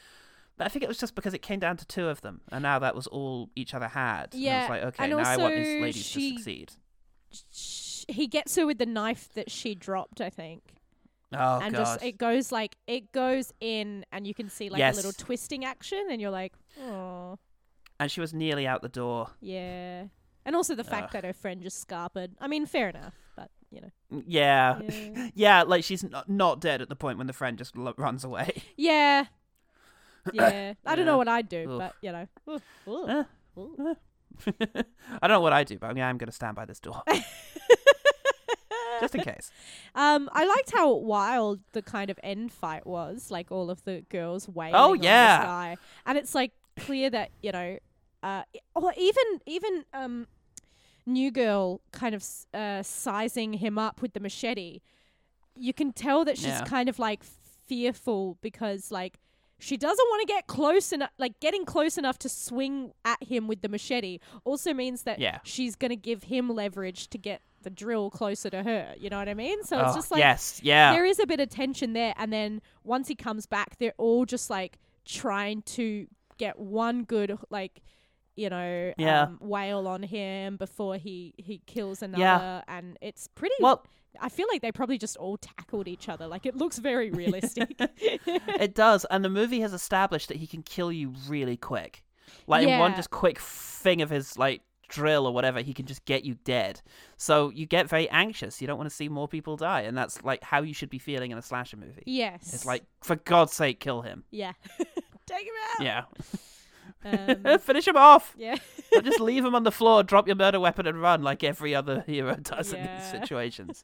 A: But I think it was just because it came down to two of them, and now that was all each other had. And I
B: Yeah,
A: was like, okay,
B: and
A: now I want these ladies
B: she-
A: to succeed.
B: He gets her with the knife that she dropped, I think.
A: Oh
B: and
A: God.
B: just it goes like it goes in and you can see like
A: Yes.
B: a little twisting action and you're like, oh
A: And she was nearly out the door.
B: yeah. And also the fact
A: Ugh.
B: that her friend just scarpered. I mean, fair enough, but you know.
A: Mm, Yeah.
B: Yeah.
A: yeah, like she's not, not dead at the point when the friend just l- runs away.
B: Yeah. Yeah. I don't know what I'd do,
A: Oof.
B: but you know.
A: Eh.
B: ooh.
A: I don't know what I do, but I mean, I'm going to stand by this door. just in case.
B: Um, I liked how wild the kind of end fight was, like all of the girls wailing
A: Oh, yeah.
B: and it's like clear that you know, uh, or even even um, new girl kind of uh, sizing him up with the machete. You can tell that she's
A: Yeah.
B: kind of like fearful because like she doesn't want to get close enough like getting close enough to swing at him with the machete also means that
A: Yeah.
B: she's going to give him leverage to get the drill closer to her you know what i mean so it's
A: Oh,
B: just like
A: yes, yeah.
B: there is a bit of tension there and then once he comes back they're all just like trying to get one good like you know
A: Yeah.
B: um, wail on him before he he kills another
A: Yeah.
B: and it's pretty
A: Well-
B: i feel like they probably just all tackled each other like it looks very realistic
A: it does, and the movie has established that he can kill you really quick. Like in one just quick thing of his like drill or whatever, he can just get you dead. So you get very anxious. You don't want to see more people die, and that's like how you should be feeling in a slasher movie.
B: yes
A: It's like, for God's sake, kill him.
B: yeah take him out
A: Yeah,
B: um,
A: finish him off.
B: yeah
A: Or just leave him on the floor, drop your murder weapon, and run like every other hero does in these situations.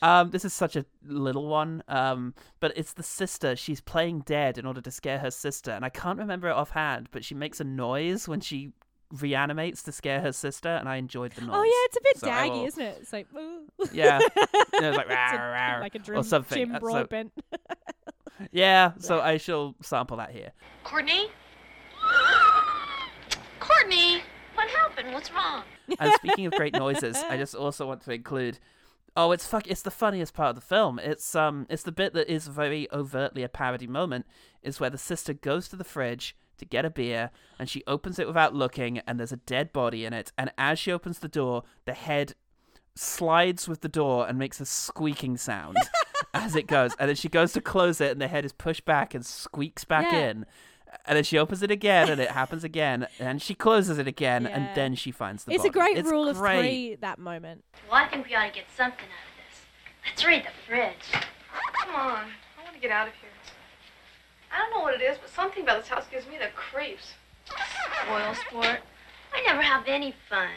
A: Um, this is such a little one, um, but it's the sister. She's playing dead in order to scare her sister, and I can't remember it offhand, but she makes a noise when she reanimates to scare her sister, and I enjoyed the noise.
B: oh yeah it's a bit
A: So
B: daggy
A: will-
B: isn't it it's like ooh.
A: Yeah. And it was like,
B: It's a-
A: "Rawr, rawr,"
B: like a
A: or something.
B: Jim
A: Uh, so- yeah, so I shall sample that here.
I: Courtney? Courtney! What happened? What's wrong?
A: And speaking of great noises, I just also want to include. Oh, it's fuck! It's the funniest part of the film. It's um, it's the bit that is very overtly a parody moment. Is where the sister goes to the fridge, to get a beer, and she opens it without looking, and there's a dead body in it. And as she opens the door, the head slides with the door and makes a squeaking sound as it goes. And then she goes to close it, and the head is pushed back and squeaks back
B: Yeah.
A: in. And then she opens it again, and it happens again, and she closes it again, and then she finds the
B: it's a
A: body.
B: great rule of three. That moment.
I: Well, I think we ought to get something out of this. Let's raid the fridge.
F: Come on. I want to get out of here. I don't know what it is, but something about this house gives me the creeps.
I: Spoil sport. I never have any fun.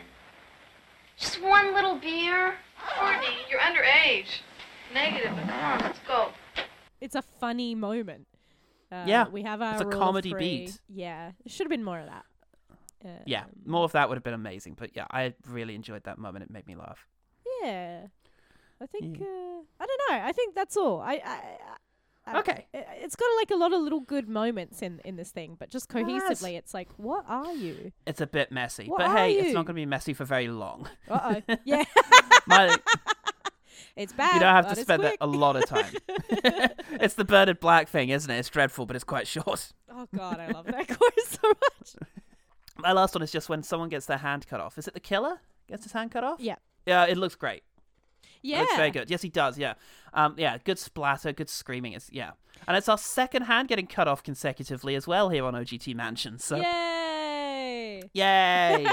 I: Just one little beer.
F: Courtney, you're underage. Negative, but come on, let's go.
B: It's a funny moment. Uh,
A: Yeah,
B: we have our
A: it's a comedy beat.
B: Yeah, it should have been more of that.
A: Yeah,
B: Um,
A: more of that would have been amazing. But yeah, I really enjoyed that moment. It made me laugh.
B: Yeah, I think
A: Yeah.
B: uh, I don't know. I think that's all. I, I, I
A: Okay.
B: I- It's got like a lot of little good moments in in this thing, but just
A: Yes.
B: cohesively, it's like, what are you?
A: It's a bit messy,
B: What
A: but hey, it's not going to be messy for very long.
B: Uh oh. yeah,
A: My,
B: it's bad.
A: you don't have to spend
B: quick.
A: a lot of time. it's the Bernard Black thing, isn't it? It's dreadful, but it's quite short.
B: oh god, I love that chorus so much.
A: My last one is just when someone gets their hand cut off. Is it the killer gets his hand cut off?
B: Yeah.
A: Yeah, it looks great. It
B: Yeah,
A: looks very good. Yes, he does. Yeah. Um. Yeah. Good splatter. Good screaming. It's yeah. And it's our second hand getting cut off consecutively as well here on OGT Mansion. So
B: Yay!
A: yay,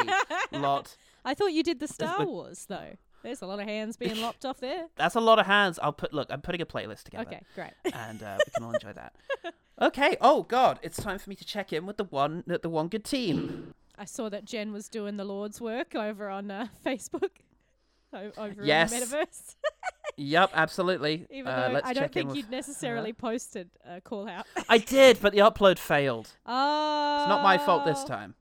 A: lot.
B: I thought you did the Star Wars though. There's a lot of hands being lopped off there.
A: That's a lot of hands. I'll put. Look, I'm putting a playlist together.
B: Okay, great.
A: and uh, we can all enjoy that. Okay. Oh God, it's time for me to check in with the one the one good team.
B: I saw that Jen was doing the Lord's work over on uh, Facebook, over
A: Yes.
B: in the metaverse.
A: yep, absolutely.
B: Even
A: Uh,
B: though I don't think
A: with
B: you'd necessarily posted a call out.
A: I did, but the upload failed.
B: oh,
A: It's not my fault this time.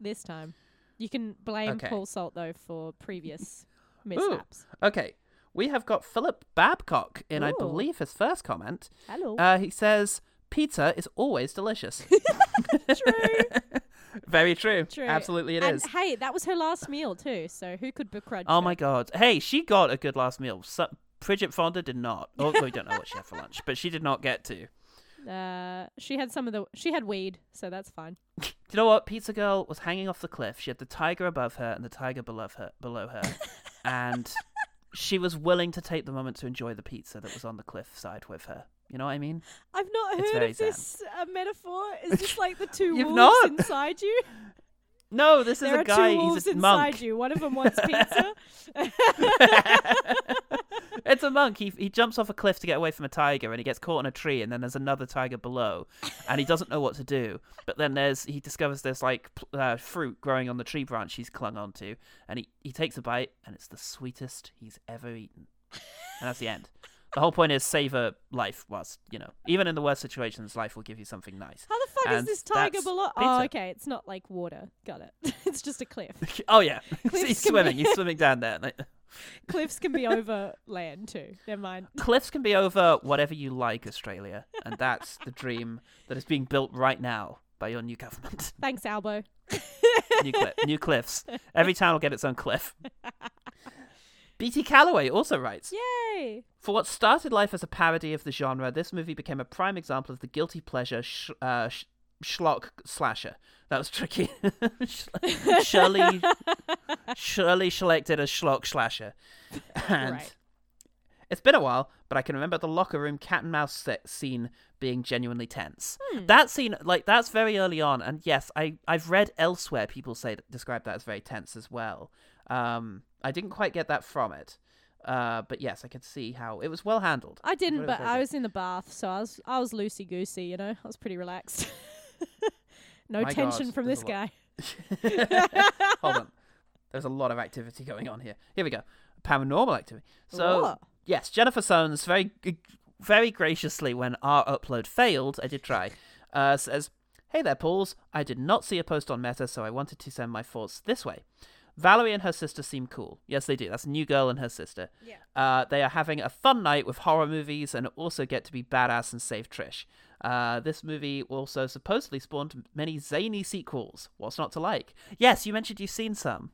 B: This time, you can blame
A: Okay.
B: Paul Salt though for previous mishaps.
A: Okay. We have got Philip Babcock in, I believe, his first comment.
B: Hello.
A: Uh, he says, Pizza is always delicious.
B: True.
A: Very true.
B: True.
A: Absolutely, it
B: and
A: is.
B: hey, that was her last meal too. So who could begrudge?
A: Oh
B: her?
A: my god. Hey, she got a good last meal. So, Bridget Fonda did not. Oh, we don't know what she had for lunch, but she did not get to.
B: Uh, she had some of the. She had weed, so that's fine.
A: Do you know what? Pizza Girl was hanging off the cliff. She had the tiger above her and the tiger below her, below her, and she was willing to take the moment to enjoy the pizza that was on the cliff side with her. You know what I mean?
B: I've not
A: It's
B: heard of this uh, metaphor. Is this like the 2
A: You've
B: wolves
A: not?
B: inside you?
A: No, this is
B: there
A: a
B: are
A: guy.
B: two wolves
A: He's a
B: inside
A: monk.
B: you. One of them wants pizza.
A: it's a monk. He he jumps off a cliff to get away from a tiger, and he gets caught in a tree, and then there's another tiger below, and he doesn't know what to do. But then there's he discovers there's like uh, fruit growing on the tree branch he's clung onto, and he he takes a bite, and it's the sweetest he's ever eaten. And that's the end. The whole point is savor life whilst you know, even in the worst situations, life will give you something nice.
B: How the fuck is this tiger below? Oh, okay. It's not like water. Got it. it's just a cliff.
A: Oh yeah,
B: Cliffs
A: he's swimming.
B: be-
A: He's swimming down there. Like,
B: Cliffs can be over land too. Never mind.
A: cliffs can be over whatever you like, Australia, and that's the dream that is being built right now by your new government.
B: Thanks, Albo.
A: new, cli- new cliffs. Every town will get its own cliff. BT Calloway also writes
B: Yay!
A: For what started life as a parody of the genre, this movie became a prime example of the guilty pleasure sh- uh, sh- schlock slasher. That was tricky. Shirley, Shirley selected a schlock slasher. And
B: Right.
A: it's been a while, but I can remember the locker room cat and mouse se- scene being genuinely tense.
B: Hmm.
A: That scene, like that's very early on, and yes, I I've read elsewhere people say describe that as very tense as well. Um, I didn't quite get that from it, uh, but yes, I could see how it was well handled.
B: I didn't,
A: thought it
B: but I was in the bath, so I was I was loosey goosey. You know, I was pretty relaxed. no
A: My
B: tension
A: God,
B: from this guy.
A: Hold on, there's a lot of activity going on here. Here we go, paranormal activity. So
B: What?
A: yes, Jennifer Sones very very graciously when our upload failed, I did try. Uh, says, "Hey there, Pauls. I did not see a post on Meta, so I wanted to send my thoughts this way." Valerie and her sister seem cool. Yes, they do. That's new girl and her sister.
B: Yeah.
A: Uh, they are having a fun night with horror movies and also get to be badass and save Trish. Uh, this movie also supposedly spawned many zany sequels. What's not to like? Yes, you mentioned you've seen some.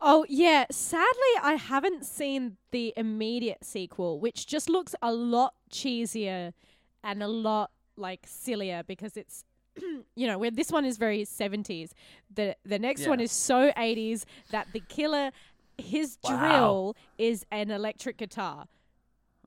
B: Oh yeah, sadly I haven't seen the immediate sequel, which just looks a lot cheesier and a lot like sillier because it's you know, where this one is very 70s. The the next one is so 80s that the killer his
A: Wow.
B: drill is an electric guitar.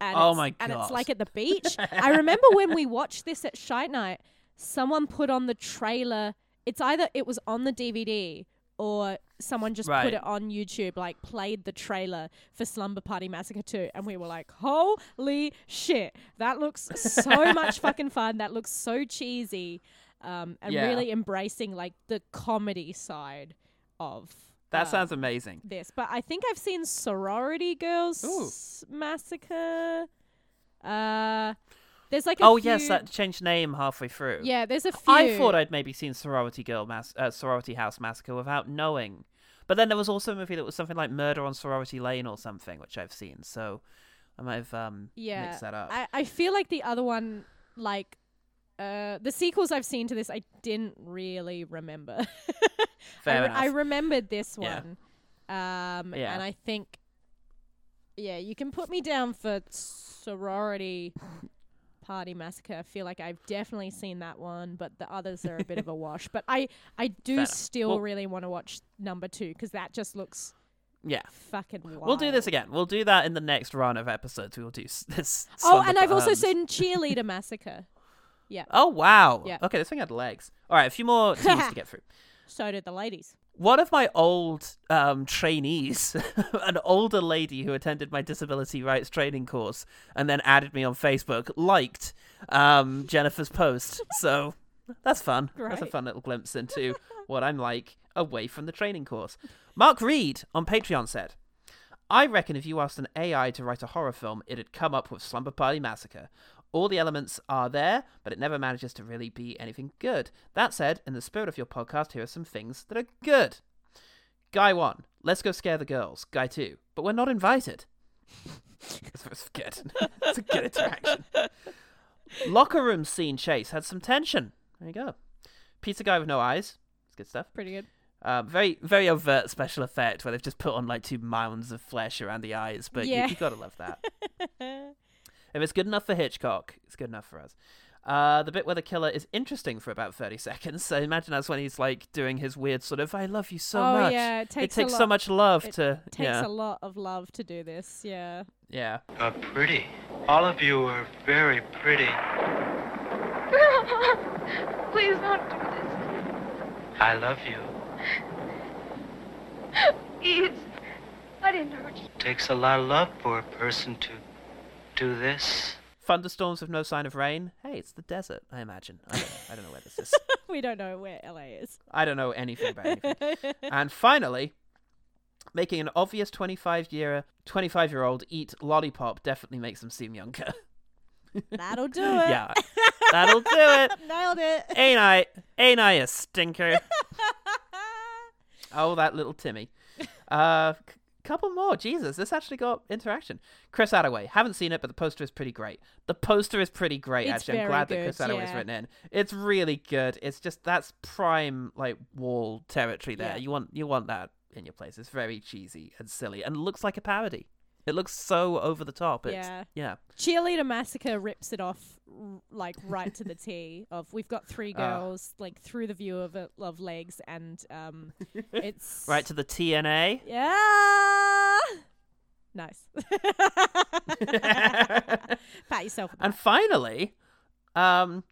B: And
A: Oh
B: it's,
A: my
B: And it's like at the beach. I remember when we watched this at Shite Night, someone put on the trailer. It's either it was on the DVD or someone just
A: Right.
B: put it on YouTube, like played the trailer for Slumber Party Massacre 2. And we were like, holy shit, that looks so much fucking fun. That looks so cheesy. Um, and
A: Yeah.
B: really embracing like the comedy side of
A: That
B: uh,
A: sounds amazing.
B: this. But I think I've seen Sorority Girls
A: Ooh.
B: Massacre. Uh, there's like a
A: Oh
B: few,
A: yes, that changed name halfway through.
B: yeah. There's a few.
A: I thought I'd maybe seen Sorority Girl Mas- uh, Sorority House Massacre without knowing. But then there was also a movie that was something like Murder on Sorority Lane or something, which I've seen. So I might have um,
B: yeah.
A: mixed that up.
B: I I feel like the other one, like, uh, the sequels I've seen to this, I didn't really remember. I,
A: Fair
B: re-
A: enough.
B: I remembered this
A: Yeah.
B: one. Um,
A: Yeah.
B: and I think, yeah, you can put me down for sorority party massacre. I feel like I've definitely seen that one, but the others are a bit of a wash. But I, I do
A: enough.
B: still
A: Well-
B: really want to watch number two because that just looks
A: yeah.
B: fucking wild.
A: We'll do this again. We'll do that in the next run of episodes. We will do this.
B: Oh, and I've also
A: um,
B: seen cheerleader massacre. Yeah,
A: Oh wow.
B: Yeah.
A: Okay, this thing had legs. All right, a few more teams to get through.
B: so did the ladies.
A: One of my old um, trainees, an older lady who attended my disability rights training course and then added me on Facebook, liked um, Jennifer's post. So that's fun. That's a fun little glimpse into what I'm like away from the training course. Mark Reed on Patreon said, I reckon if you asked an AI to write a horror film, it'd come up with Slumber Party Massacre. All the elements are there, but it never manages to really be anything good. That said, in the spirit of your podcast, here are some things that are good. Guy 1, let's go scare the girls. Guy 2, but we're not invited. That's good. It's a good interaction. Locker room scene chase had some tension. There you go. Pizza guy with no eyes. It's good stuff.
B: Pretty good.
A: Um, very, very overt special effect where they've just put on like two mounds of flesh around the eyes, but
B: Yeah.
A: you, you gotta love that. if it's good enough for Hitchcock, it's good enough for us. Uh, the bit where the killer is interesting for about 30 seconds. So imagine that's when he's like doing his weird sort of, I love you so
B: oh
A: much.
B: yeah, it takes, a
A: takes so much love
B: it
A: to.
B: takes
A: yeah.
B: a lot of love to do this. Yeah.
A: yeah.
J: Uh, pretty. All of you are very pretty.
F: Please don't do this.
J: I love you.
F: It's. I didn't hurt you.
J: It Takes a lot of love for a person to do this.
A: Thunderstorms with no sign of rain. Hey, it's the desert, I imagine. I don't know, I don't know where this is.
B: we don't know where LA is.
A: I don't know anything about anything. and finally, making an obvious 25 year 25 year old eat lollipop definitely makes them seem younger.
B: That'll do it.
A: yeah, that'll do it.
B: Nailed it.
A: Ain't I? Ain't I a stinker? oh, that little Timmy. Uh, c- couple more. Jesus, this actually got interaction. Chris Attaway. Haven't seen it, but the poster is pretty great. The poster is pretty great.
B: It's
A: actually, I'm glad that
B: good,
A: Chris Attaway's
B: yeah.
A: written in. It's really good. It's just that's prime like wall territory there.
B: Yeah.
A: You want you want that in your place. It's very cheesy and silly and looks like a parody. It looks so over the top. It's,
B: Yeah.
A: yeah.
B: Cheerleader Massacre rips it off like right to the T of we've got three
A: Ah.
B: girls like through the view of it, of legs and um it's
A: Right to the TNA.
B: yeah nice pat yourself
A: And finally, um,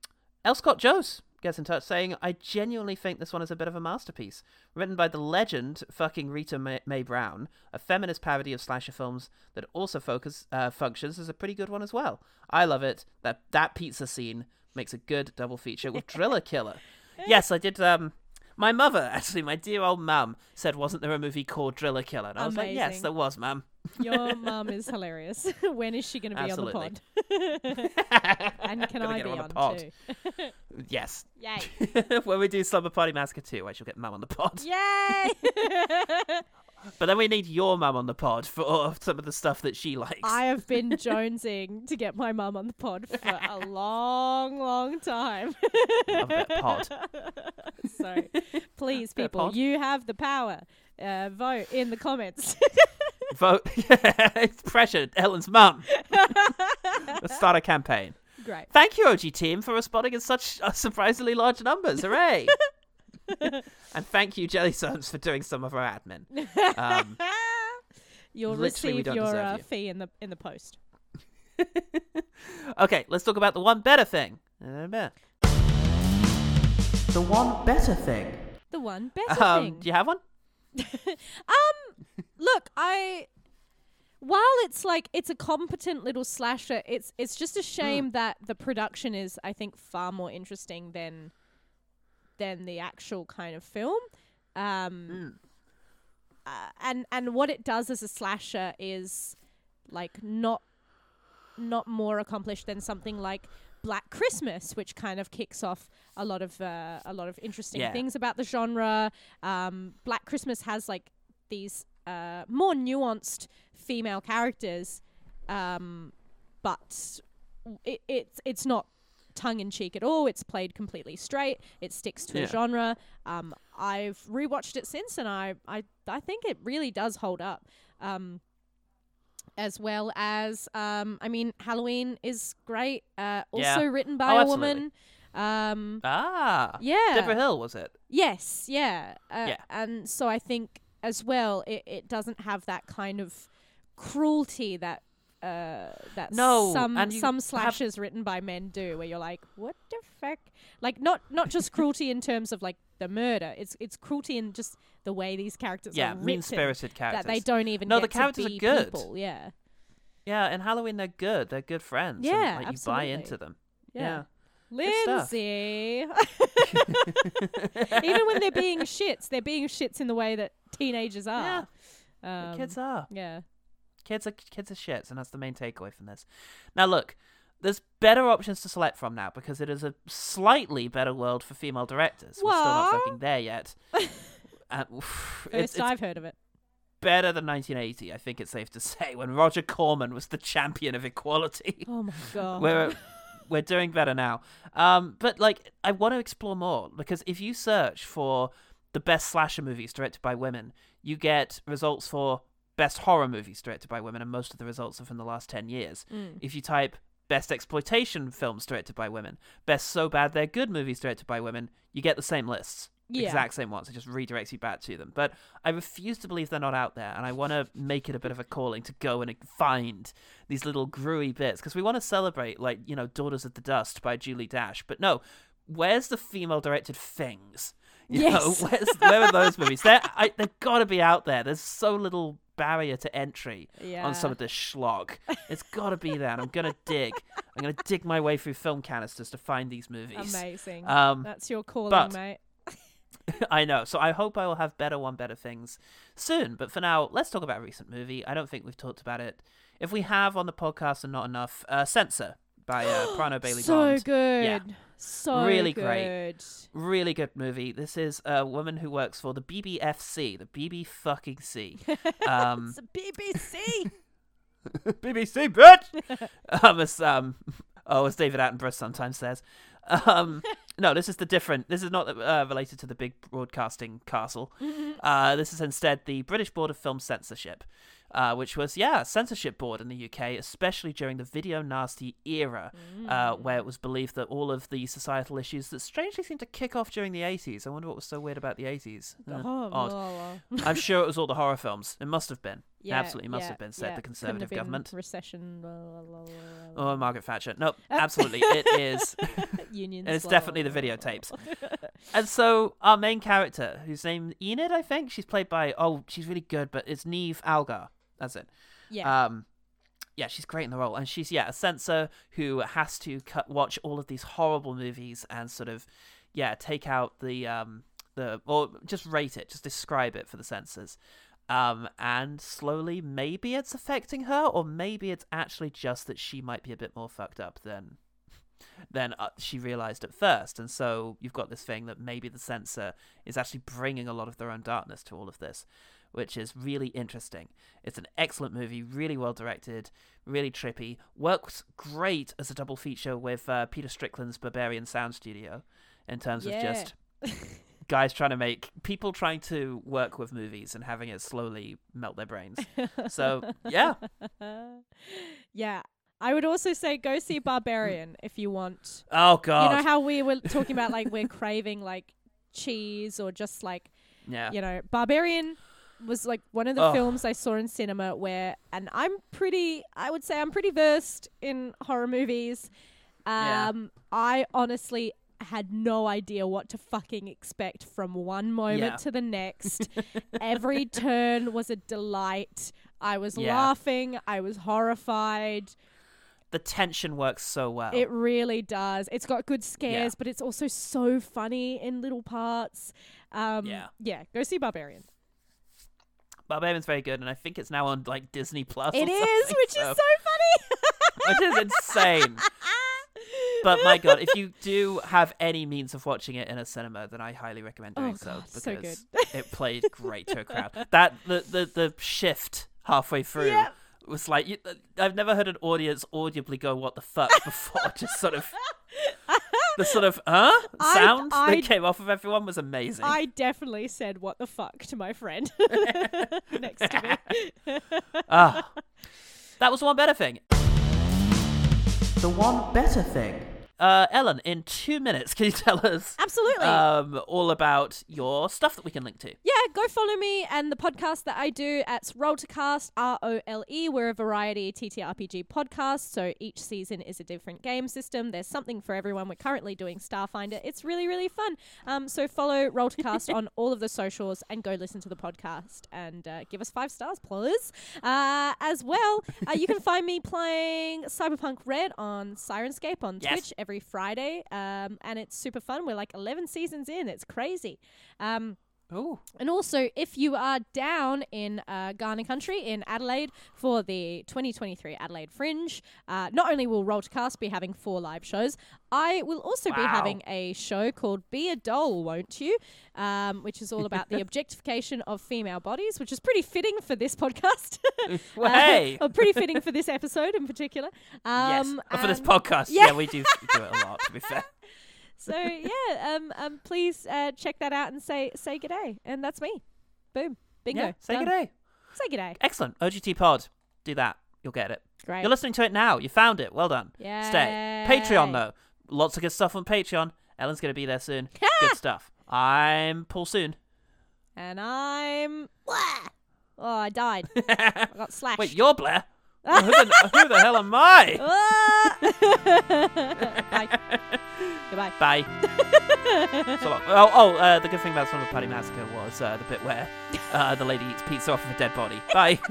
A: L. Scott Joes gets in touch saying, I genuinely think this one is a bit of a masterpiece. Written by the legend fucking Rita Mae, Mae Brown, a feminist parody of slasher films that also focus uh, functions as a pretty good one as well. I love it. That that pizza scene makes a good double feature with Driller Killer. Yes, I did. Um, my mother, actually, my dear old mum, said, "Wasn't there a movie called Driller Killer?" And I was like, "Yes, there was, mum."
B: Your mum is hilarious. when is she going to be
A: Absolutely.
B: on the pod? and can I be
A: on
B: on,
A: the pod.
B: too?
A: Yes.
B: Yay!
A: when we do Slumber Party Massacre 2, I shall get mum on the pod.
B: Yay!
A: But then we need your mum on the pod for some of the stuff that she likes.
B: I have been jonesing to get my mum on the pod for a long, long time.
A: Love of pod.
B: so please, people, you have the power. Uh, vote in the comments.
A: Vote. it's pressure. Ellen's mum. Let's start a campaign.
B: Great.
A: Thank you, OG team, for responding in such uh, surprisingly large numbers. Hooray! and thank you, Jelly Zones, for doing some of our admin. Um,
B: You'll
A: literally, we
B: receive
A: don't
B: your
A: deserve
B: uh,
A: you.
B: fee in the in the post.
A: okay, let's talk about the one better thing. The one better thing.
B: The one better
A: Um,
B: thing.
A: do you have one?
B: um, look, I. While it's like it's a competent little slasher, it's it's just a shame that the production is, I think, far more interesting than than the actual kind of film. Um, uh, and and what it does as a slasher is like not not more accomplished than something like Black Christmas, which kind of kicks off a lot of uh, a lot of interesting
A: Yeah.
B: things about the genre. Um, Black Christmas has like these uh, more nuanced female characters, um, but it, it's it's not tongue in cheek at all. It's played completely straight. It sticks to
A: Yeah.
B: the genre. Um, I've rewatched it since, and I I I think it really does hold up. Um, as well as um, I mean, Halloween is great. Uh, also
A: Yeah.
B: written by
A: Oh,
B: a woman. Um,
A: Ah.
B: yeah.
A: Debra Hill, was it?
B: Yes, yeah. Uh,
A: Yeah.
B: And so I think as well, it, it doesn't have that kind of cruelty that uh, that
A: No,
B: some some slashes written by men do, where you're like, what the fuck? Like not not just cruelty in terms of like the murder. It's it's cruelty in just the way these characters
A: Yeah,
B: are
A: mean-spirited characters
B: that they don't even
A: No, the
B: to
A: characters are good.
B: people. Yeah,
A: Yeah, in Halloween they're good. They're good friends. and,
B: Yeah,
A: like, you buy into them.
B: yeah.
A: Stuff.
B: Lindsay. Even when they're being shits, they're being shits in the way that teenagers are.
A: Yeah,
B: Um,
A: kids are.
B: Yeah.
A: Kids are kids are shits, and that's the main takeaway from this. Now, look, there's better options to select from now because it is a slightly better world for female directors. We're still not fucking there yet. Uh, oof,
B: First
A: it's, it's
B: I've heard of it.
A: better than 1980. I think it's safe to say when Roger Corman was the champion of equality.
B: Oh my god.
A: we're we're doing better now. Um, but like, I want to explore more because if you search for the best slasher movies directed by women, you get results for best horror movies directed by women, and most of the results are from the last ten years.
B: Mm.
A: If you type best exploitation films directed by women, best so bad they're good movies directed by women, you get the same lists.
B: Yeah.
A: Exact same ones. It just redirects you back to them. But I refuse to believe they're not out there, and I want to make it a bit of a calling to go and find these little gruey bits because we want to celebrate, like you know, Daughters of the Dust by Julie Dash. But no, where's the female-directed things? You know,
B: Yes.
A: where's, where are those movies? They're I, they've got to be out there. There's so little barrier to entry on some of this schlock. It's got to be there, and I'm gonna dig. I'm gonna dig my way through film canisters to find these movies.
B: Amazing.
A: Um,
B: That's your calling,
A: but-
B: mate.
A: I know. So I hope I will have better one, better things soon. But for now, let's talk about a recent movie. I don't think we've talked about it. If we have on the podcast and not enough, uh, Censor by uh, Prano Bailey
B: so
A: Bond.
B: good.
A: Yeah.
B: So
A: Really
B: good.
A: great. Really good movie. This is a woman who works for the BBFC, the BB fucking C. Um,
B: It's BBC.
A: BBC, bitch. um, as um, oh, as David Attenborough sometimes says. Um, no, this is the different. This is not uh, related to the big broadcasting castle. Uh, this is instead the British Board of Film Censorship, uh, which was yeah, a censorship board in the UK, especially during the video nasty era, uh, where it was believed that all of the societal issues that strangely seemed to kick off during the 80s. I wonder what was so weird about the 80s. Uh,
B: Oh,
A: odd. I'm sure it was all the horror films. It must have been.
B: Yeah,
A: Absolutely must
B: yeah,
A: have been, said
B: yeah.
A: the Conservative government.
B: Recession. Blah, blah, blah.
A: Oh, Margaret Thatcher. No, absolutely, it is.
B: Unions.
A: it's definitely the videotapes. And so our main character, whose name Enid, I think, she's played by. Oh, she's really good, but it's Niamh Algar. That's it.
B: Yeah.
A: Um, yeah, she's great in the role, and she's yeah a censor who has to cut watch all of these horrible movies and sort of yeah take out the um the or just rate it, just describe it for the censors. Um, and slowly, maybe it's affecting her, or maybe it's actually just that she might be a bit more fucked up than than uh, she realized at first. And so you've got this thing that maybe the censor is actually bringing a lot of their own darkness to all of this, which is really interesting. It's an excellent movie, really well directed, really trippy. Works great as a double feature with uh, Peter Strickland's Berberian Sound Studio in terms
B: Yeah.
A: of just guys trying to make people trying to work with movies and having it slowly melt their brains. So, yeah.
B: yeah. I would also say go see Barbarian if you want.
A: Oh god.
B: You know how we were talking about like we're craving like cheese or just like
A: yeah.
B: you know, Barbarian was like one of the
A: Ugh.
B: films I saw in cinema where, and I'm pretty, I would say I'm pretty versed in horror movies.
A: Yeah.
B: Um, I honestly had no idea what to fucking expect from one moment
A: Yeah.
B: to the next. Every turn was a delight. I was
A: Yeah.
B: laughing. I was horrified.
A: the tension works so well.
B: It really does. It's got good scares,
A: Yeah.
B: but it's also so funny in little parts. Um,
A: Yeah.
B: Yeah. Go see Barbarian.
A: Barbarian's very good, and I think it's now on like Disney Plus.
B: It is, which is so funny.
A: which is insane. But my god, if you do have any means of watching it in a cinema, then I highly recommend doing
B: Oh,
A: so
B: God, so good.
A: because it played great to a crowd. That the the, the shift halfway through
B: Yep.
A: was like you, I've never heard an audience audibly go "What the fuck" before. Just sort of the sort of huh
B: I-
A: sound
B: I-
A: that came off of everyone was amazing.
B: I definitely said "What the fuck" to my friend next to me.
A: Ah, that was the one better thing. The one better thing. Uh, Ellen, in two minutes, can you tell us
B: Absolutely.
A: um, all about your stuff that we can link to?
B: yeah, go follow me and the podcast that I do at Role to Cast, R O L E. We're a variety TTRPG podcast, so each season is a different game system. There's something for everyone. We're currently doing Starfinder. It's really, really fun. Um, so follow Role to Cast on all of the socials and go listen to the podcast and uh, give us five stars, please. Uh, as well, uh, you can find me playing Cyberpunk Red on Sirenscape on
A: Yes.
B: Twitch every Friday, um, and it's super fun. We're like 11 seasons in. It's crazy. Um,
A: Ooh.
B: and also, if you are down in uh, Kaurna country in Adelaide for the 2023 Adelaide Fringe, uh, not only will Role to Cast be having four live shows, I will also be having a show called Be a Doll, Won't You? Um, which is all about the objectification of female bodies, which is pretty fitting for this podcast.
A: Well,
B: Uh,
A: hey.
B: pretty fitting for this episode in particular.
A: yes.
B: Um,
A: Oh, for this podcast,
B: yeah.
A: yeah. we do do it a lot. To be fair.
B: So yeah, um, um, please uh, check that out and say say g'day, and that's me. Boom, bingo.
A: Yeah, say
B: done.
A: good day.
B: Say g'day.
A: Excellent. OGT Pod. Do that. You'll get it.
B: Great.
A: You're listening to it now. You found it. Well done. Yeah. Stay. Patreon though. Lots of good stuff on Patreon. Ellen's gonna be there soon. good stuff. I'm Paul Soon.
B: And I'm. Wah! Oh, I died. I got slashed.
A: Wait, you're Blair. Oh, who, the, who the hell am I?
B: Bye. Goodbye.
A: Bye. so long. Oh, oh uh, the good thing about Slumber Party Massacre was uh, the bit where uh, the lady eats pizza off of a dead body. Bye.